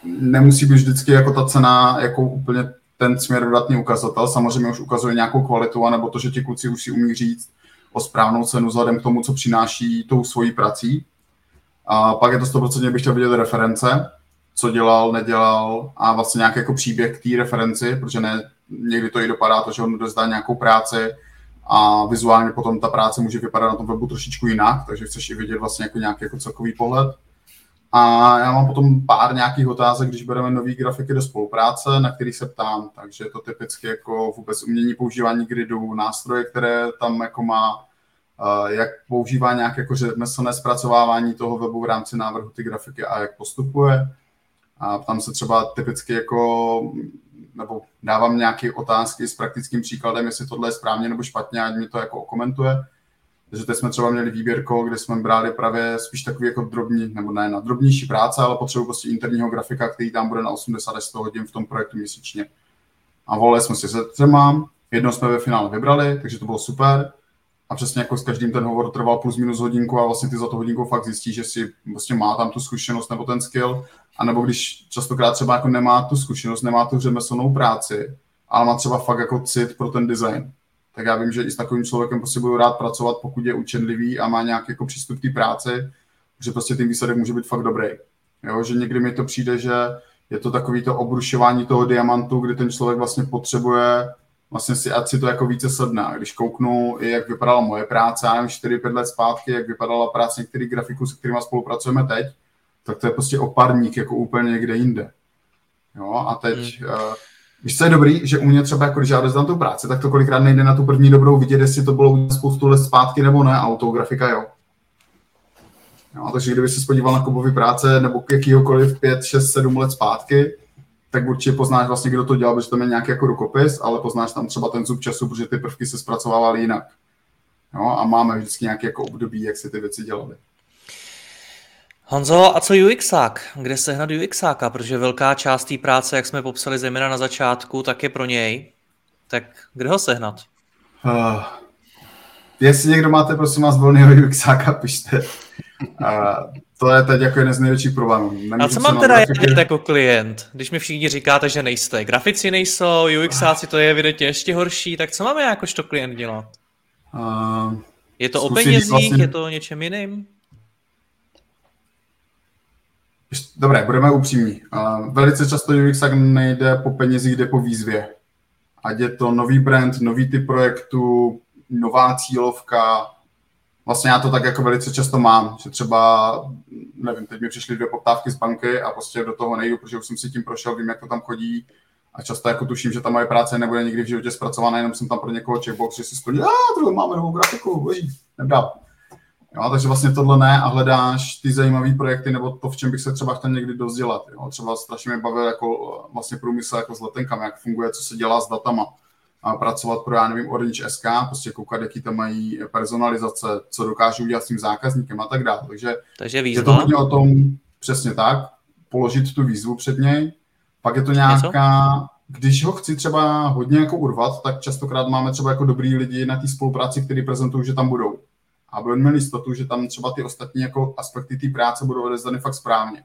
Speaker 3: nemusí být vždycky jako ta cena jako úplně ten směrodatný ukazatel. Samozřejmě už ukazuje nějakou kvalitu, anebo to, že ti kluci už si umí říct, o správnou cenu vzhledem k tomu, co přináší tou svojí prací. A pak je to 100% bych chtěl vidět reference, co dělal, nedělal a vlastně nějaký jako příběh k té referenci, protože ne, někdy to i dopadá to, že on dozdá nějakou práci a vizuálně potom ta práce může vypadat na tom webu trošičku jinak, takže chceš i vidět vlastně jako nějaký jako celkový pohled. A já mám potom pár nějakých otázek, když bereme nový grafiky do spolupráce, na který se ptám. Takže je to typicky jako vůbec umění používání gridu, nástroje, které tam jako má, jak používá nějaké jako řemeslné zpracovávání toho webu v rámci návrhu ty grafiky a jak postupuje. A tam se třeba typicky jako, nebo dávám nějaké otázky s praktickým příkladem, jestli tohle je správně nebo špatně, ať mi to jako okomentuje. Takže teď jsme třeba měli výběrko, kde jsme brali právě spíš takový jako drobní, nebo ne na drobnější práce, ale potřebuji prostě interního grafika, který tam bude na 80 až 100 hodin v tom projektu měsíčně. A volili jsme si se třema, jedno jsme ve finále vybrali, takže to bylo super. A přesně jako s každým ten hovor trval plus minus hodinku a vlastně ty za to hodinku fakt zjistí, že si vlastně má tam tu zkušenost nebo ten skill. A nebo když častokrát třeba jako nemá tu zkušenost, nemá tu řemeslnou práci, ale má třeba fakt jako cit pro ten design tak já vím, že i s takovým člověkem prostě budu rád pracovat, pokud je učenlivý a má nějaký jako přístup k té práci, že prostě ten výsledek může být fakt dobrý. Jo, že někdy mi to přijde, že je to takový to obrušování toho diamantu, kdy ten člověk vlastně potřebuje vlastně si, ať si to jako více sedne. Když kouknu, jak vypadala moje práce, já nevím, 4-5 let zpátky, jak vypadala práce některých grafiků, se kterými spolupracujeme teď, tak to je prostě oparník jako úplně někde jinde. Jo, a teď hmm. uh, Víš, co je dobrý, že u mě třeba, jako když já dozdám tu práci, tak to kolikrát nejde na tu první dobrou vidět, jestli to bylo spoustu let zpátky nebo ne, autografika jo. jo takže kdyby se podíval na Kubovy práce nebo jakýhokoliv 5, 6, 7 let zpátky, tak určitě poznáš vlastně, kdo to dělal, protože tam je nějaký jako rukopis, ale poznáš tam třeba ten zub času, protože ty prvky se zpracovávaly jinak. Jo, a máme vždycky nějaké jako období, jak se ty věci dělaly.
Speaker 1: Honzo, a co UXák? Kde sehnat UXáka? Protože velká část té práce, jak jsme popsali zejména na začátku, tak je pro něj. Tak kde ho sehnat? Uh,
Speaker 3: jestli někdo máte, prosím vás, volného UXáka, pište. Uh, to je teď jako jeden z největších problémů.
Speaker 1: a co mám teda dělat jako klient, když mi všichni říkáte, že nejste? Grafici nejsou, UXáci to je evidentně ještě horší, tak co máme jakožto klient dělat? Uh, je to o penězích, vlastně... je to o něčem jiným?
Speaker 3: Dobré, budeme upřímní. Velice často UX nejde po penězích, jde po výzvě. Ať je to nový brand, nový typ projektu, nová cílovka. Vlastně já to tak jako velice často mám, že třeba, nevím, teď mi přišly dvě poptávky z banky a prostě do toho nejdu, protože už jsem si tím prošel, vím, jak to tam chodí a často jako tuším, že ta moje práce nebude nikdy v životě zpracovaná, jenom jsem tam pro někoho checkbox, že si splní, a tohle máme novou grafiku, boží. Jo, takže vlastně tohle ne a hledáš ty zajímavé projekty nebo to, v čem bych se třeba chtěl někdy dozdělat. Jo. Třeba strašně mě bavil jako vlastně průmysl jako s letenkami, jak funguje, co se dělá s datama. A pracovat pro, já nevím, Orange SK, prostě koukat, jaký tam mají personalizace, co dokážou udělat s tím zákazníkem a tak dále. Takže,
Speaker 1: Takže
Speaker 3: je to hodně o tom, přesně tak, položit tu výzvu před něj, pak je to nějaká, Něco? když ho chci třeba hodně jako urvat, tak častokrát máme třeba jako dobrý lidi na té spolupráci, kteří prezentují, že tam budou. Aby on měl jistotu, že tam třeba ty ostatní jako aspekty té práce budou odezdány fakt správně.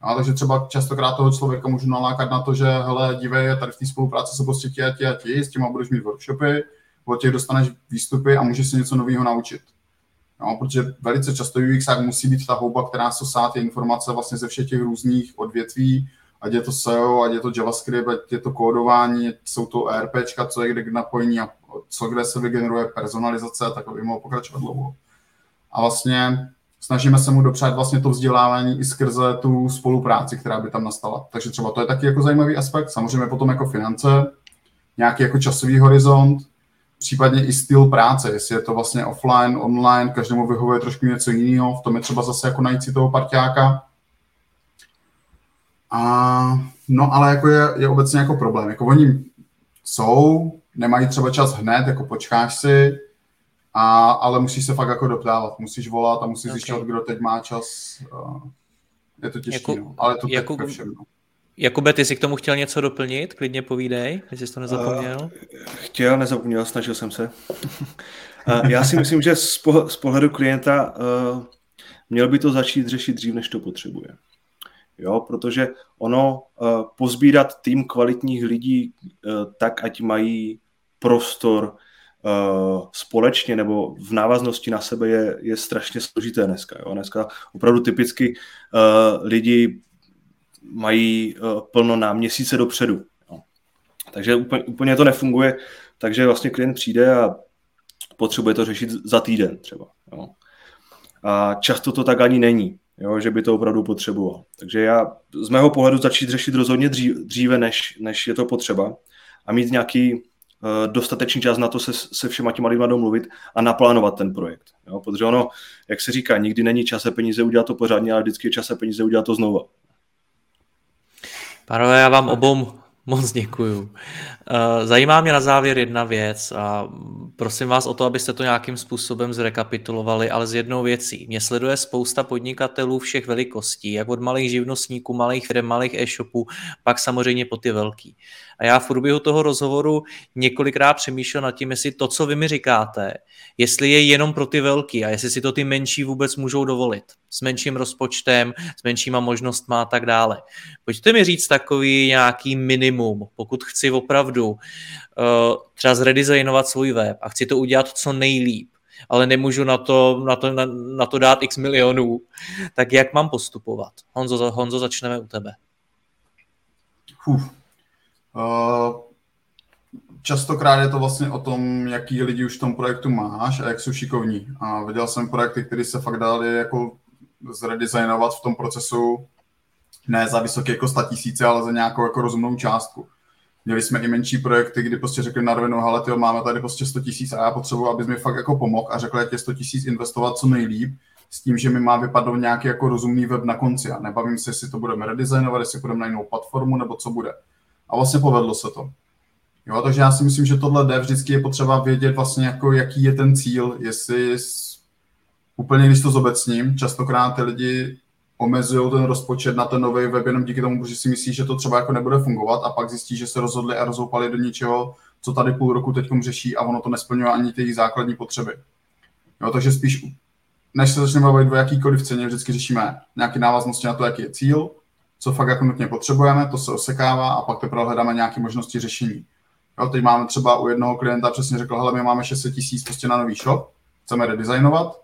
Speaker 3: A takže třeba častokrát toho člověka můžu nalákat na to, že hele, dívej, tady v té spolupráci jsou prostě ti a ti a ti, s těma budeš mít workshopy, od těch dostaneš výstupy a můžeš se něco nového naučit. No, protože velice často UX musí být ta houba, která sosá ty informace vlastně ze všech těch různých odvětví, ať je to SEO, ať je to JavaScript, ať je to kódování, jsou to ERPčka, co je kde k napojení a co kde se vygeneruje personalizace, tak aby mohl pokračovat dlouho. A vlastně snažíme se mu dopřát vlastně to vzdělávání i skrze tu spolupráci, která by tam nastala. Takže třeba to je taky jako zajímavý aspekt. Samozřejmě potom jako finance, nějaký jako časový horizont, případně i styl práce, jestli je to vlastně offline, online, každému vyhovuje trošku něco jiného, v tom je třeba zase jako najít si toho parťáka. A, no ale jako je, je obecně jako problém. Jako oni jsou, nemají třeba čas hned, jako počkáš si, a, ale musíš se fakt jako doptávat, musíš volat a musíš okay. zjišťovat, kdo teď má čas. Je to těžké, jako, no. ale to jako, tak všem, no.
Speaker 1: Jakube, ty jsi k tomu chtěl něco doplnit? Klidně povídej, jestli jsi to nezapomněl. Uh,
Speaker 2: chtěl, nezapomněl, snažil jsem se. uh, já si myslím, že z, po, z pohledu klienta uh, měl by to začít řešit dřív, než to potřebuje. Jo, protože ono uh, pozbírat tým kvalitních lidí uh, tak, ať mají prostor uh, společně nebo v návaznosti na sebe je, je strašně složité dneska. Jo? Dneska opravdu typicky uh, lidi mají uh, plno na měsíce dopředu. Jo? Takže úplně, úplně to nefunguje, takže vlastně klient přijde a potřebuje to řešit za týden třeba. Jo? A často to tak ani není, jo? že by to opravdu potřeboval. Takže já z mého pohledu začít řešit rozhodně dříve, než, než je to potřeba a mít nějaký Eh, dostatečný čas na to se, se všema těma lidma domluvit a naplánovat ten projekt. Jo? Protože ono, jak se říká, nikdy není čas a peníze udělat to pořádně, ale vždycky je čas a peníze udělat to znova.
Speaker 1: Pánové, já vám obou Moc děkuju. Eh, zajímá mě na závěr jedna věc a prosím vás o to, abyste to nějakým způsobem zrekapitulovali, ale z jednou věcí. Mě sleduje spousta podnikatelů všech velikostí, jak od malých živnostníků, malých firm, malých e-shopů, pak samozřejmě po ty velký. A já v průběhu toho rozhovoru několikrát přemýšlel nad tím, jestli to, co vy mi říkáte, jestli je jenom pro ty velký a jestli si to ty menší vůbec můžou dovolit. S menším rozpočtem, s menšíma možnostmi a tak dále. Pojďte mi říct takový nějaký minimum, pokud chci opravdu uh, třeba zredesignovat svůj web a chci to udělat co nejlíp, ale nemůžu na to, na to, na, na to dát x milionů, tak jak mám postupovat? Honzo, Honzo začneme u tebe.
Speaker 3: Uh, častokrát je to vlastně o tom, jaký lidi už v tom projektu máš a jak jsou šikovní. A viděl jsem projekty, které se fakt dali jako zredesignovat v tom procesu ne za vysoké jako 100 tisíce, ale za nějakou jako rozumnou částku. Měli jsme i menší projekty, kdy prostě řekli na rovinu, ale tyjo, máme tady prostě 100 tisíc a já potřebuji, abys mi fakt jako pomohl a řekl, jak je 100 tisíc investovat co nejlíp, s tím, že mi má vypadnout nějaký jako rozumný web na konci. A nebavím se, jestli to budeme redesignovat, jestli budeme na jinou platformu, nebo co bude. A vlastně povedlo se to. Jo, takže já si myslím, že tohle jde, vždycky je potřeba vědět vlastně, jako, jaký je ten cíl, jestli úplně když to zobecním, častokrát ty lidi omezují ten rozpočet na ten nový web jenom díky tomu, že si myslí, že to třeba jako nebude fungovat a pak zjistí, že se rozhodli a rozoupali do něčeho, co tady půl roku teď řeší a ono to nesplňuje ani ty základní potřeby. Jo, takže spíš, než se začneme bavit o jakýkoliv ceně, vždycky řešíme nějaké návaznosti na to, jaký je cíl, co fakt jako nutně potřebujeme, to se osekává a pak teprve hledáme nějaké možnosti řešení. Jo, teď máme třeba u jednoho klienta přesně řekl, hele, my máme 600 tisíc prostě na nový shop, chceme redesignovat,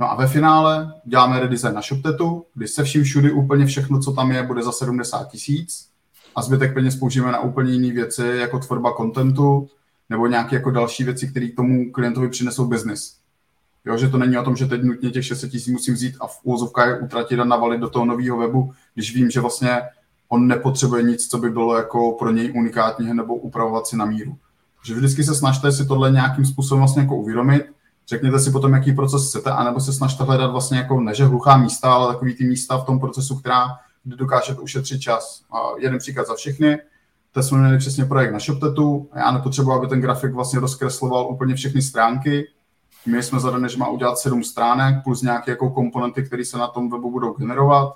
Speaker 3: No a ve finále děláme redesign na ShopTetu, kdy se vším všudy úplně všechno, co tam je, bude za 70 tisíc a zbytek peněz použijeme na úplně jiné věci, jako tvorba kontentu nebo nějaké jako další věci, které tomu klientovi přinesou biznis. Jo, že to není o tom, že teď nutně těch 600 tisíc musím vzít a v úvozovkách utratit a navalit do toho nového webu, když vím, že vlastně on nepotřebuje nic, co by bylo jako pro něj unikátního nebo upravovat si na míru. Že vždycky se snažte si tohle nějakým způsobem vlastně jako uvědomit, řekněte si potom, jaký proces chcete, anebo se snažte hledat vlastně jako neže hluchá místa, ale takový ty místa v tom procesu, která, kde dokážete ušetřit čas. A jeden příklad za všechny, to jsme měli přesně projekt na ShopTetu já nepotřebuji, aby ten grafik vlastně rozkresloval úplně všechny stránky. My jsme zadané, že má udělat sedm stránek plus nějaké jako komponenty, které se na tom webu budou generovat.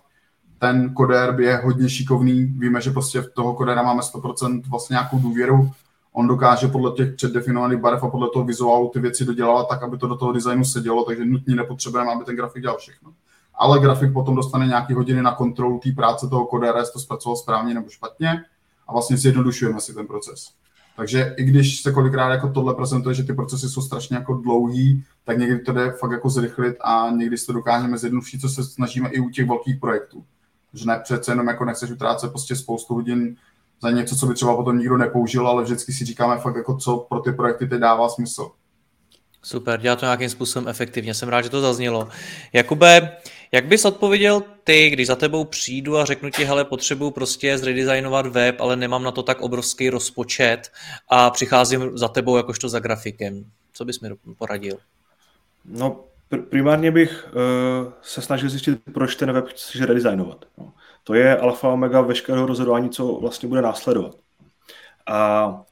Speaker 3: Ten kodér je hodně šikovný, víme, že prostě v toho kodéra máme 100% vlastně nějakou důvěru. On dokáže podle těch předdefinovaných barev a podle toho vizuálu ty věci dodělávat tak, aby to do toho designu sedělo, takže nutně nepotřebujeme, aby ten grafik dělal všechno. Ale grafik potom dostane nějaké hodiny na kontrolu té práce toho kodéra, jestli to zpracoval správně nebo špatně a vlastně zjednodušujeme si ten proces. Takže i když se kolikrát jako tohle prezentuje, že ty procesy jsou strašně jako dlouhý, tak někdy to jde fakt jako zrychlit a někdy si to dokážeme zjednodušit, co se snažíme i u těch velkých projektů. Že ne přece jenom jako nechceš utrácet prostě spoustu hodin za něco, co by třeba potom nikdo nepoužil, ale vždycky si říkáme fakt jako co pro ty projekty teď dává smysl.
Speaker 1: Super, dělá to nějakým způsobem efektivně, jsem rád, že to zaznělo. Jakube, jak bys odpověděl ty, když za tebou přijdu a řeknu ti, hele, potřebuju prostě zredesignovat web, ale nemám na to tak obrovský rozpočet a přicházím za tebou jakožto za grafikem. Co bys mi poradil?
Speaker 2: No, pr- primárně bych uh, se snažil zjistit, proč ten web chceš redesignovat. No. To je alfa omega veškerého rozhodování, co vlastně bude následovat. A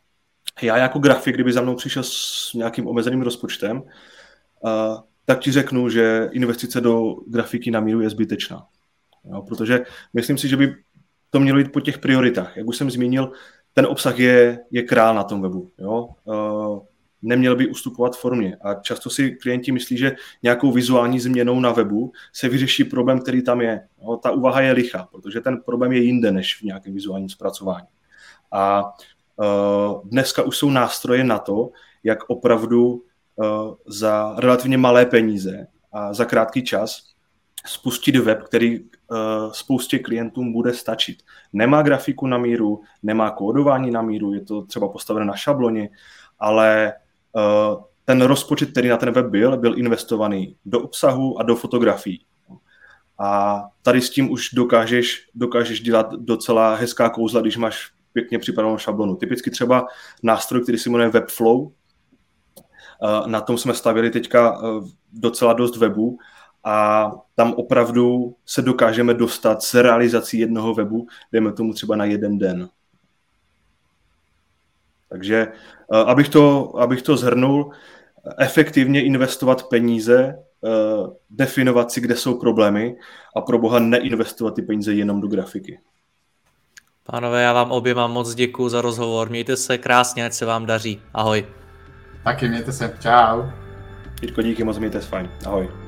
Speaker 2: já jako grafik, kdyby za mnou přišel s nějakým omezeným rozpočtem, uh, tak ti řeknu, že investice do grafiky na míru je zbytečná. Jo, protože myslím si, že by to mělo jít po těch prioritách. Jak už jsem zmínil, ten obsah je, je král na tom webu. Jo? Uh, neměl by ustupovat formě. A často si klienti myslí, že nějakou vizuální změnou na webu se vyřeší problém, který tam je. Jo? Ta úvaha je licha, protože ten problém je jinde než v nějakém vizuálním zpracování. A uh, dneska už jsou nástroje na to, jak opravdu Eh, za relativně malé peníze a za krátký čas spustit web, který uh, spoustě klientům bude stačit. Nemá grafiku na míru, nemá kódování na míru, je to třeba postavené na šabloně, ale uh, ten rozpočet, který na ten web byl, byl investovaný do obsahu a do fotografií. A tady s tím už dokážeš, dokážeš dělat docela hezká kouzla, když máš pěkně připravenou šablonu. Typicky třeba nástroj, který se jmenuje Webflow, Eh, na tom jsme stavili teďka eh, docela dost webů a tam opravdu se dokážeme dostat s realizací jednoho webu, dejme tomu třeba na jeden den. Takže eh, abych to, abych to zhrnul, efektivně investovat peníze, definovat si, kde jsou problémy a pro boha neinvestovat ty peníze jenom do grafiky.
Speaker 1: Pánové, já vám oběma moc děkuji za rozhovor. Mějte se krásně, ať se vám daří. Ahoj.
Speaker 3: Taky mějte se, čau.
Speaker 2: Jirko, díky moc, mějte se fajn. Ahoj.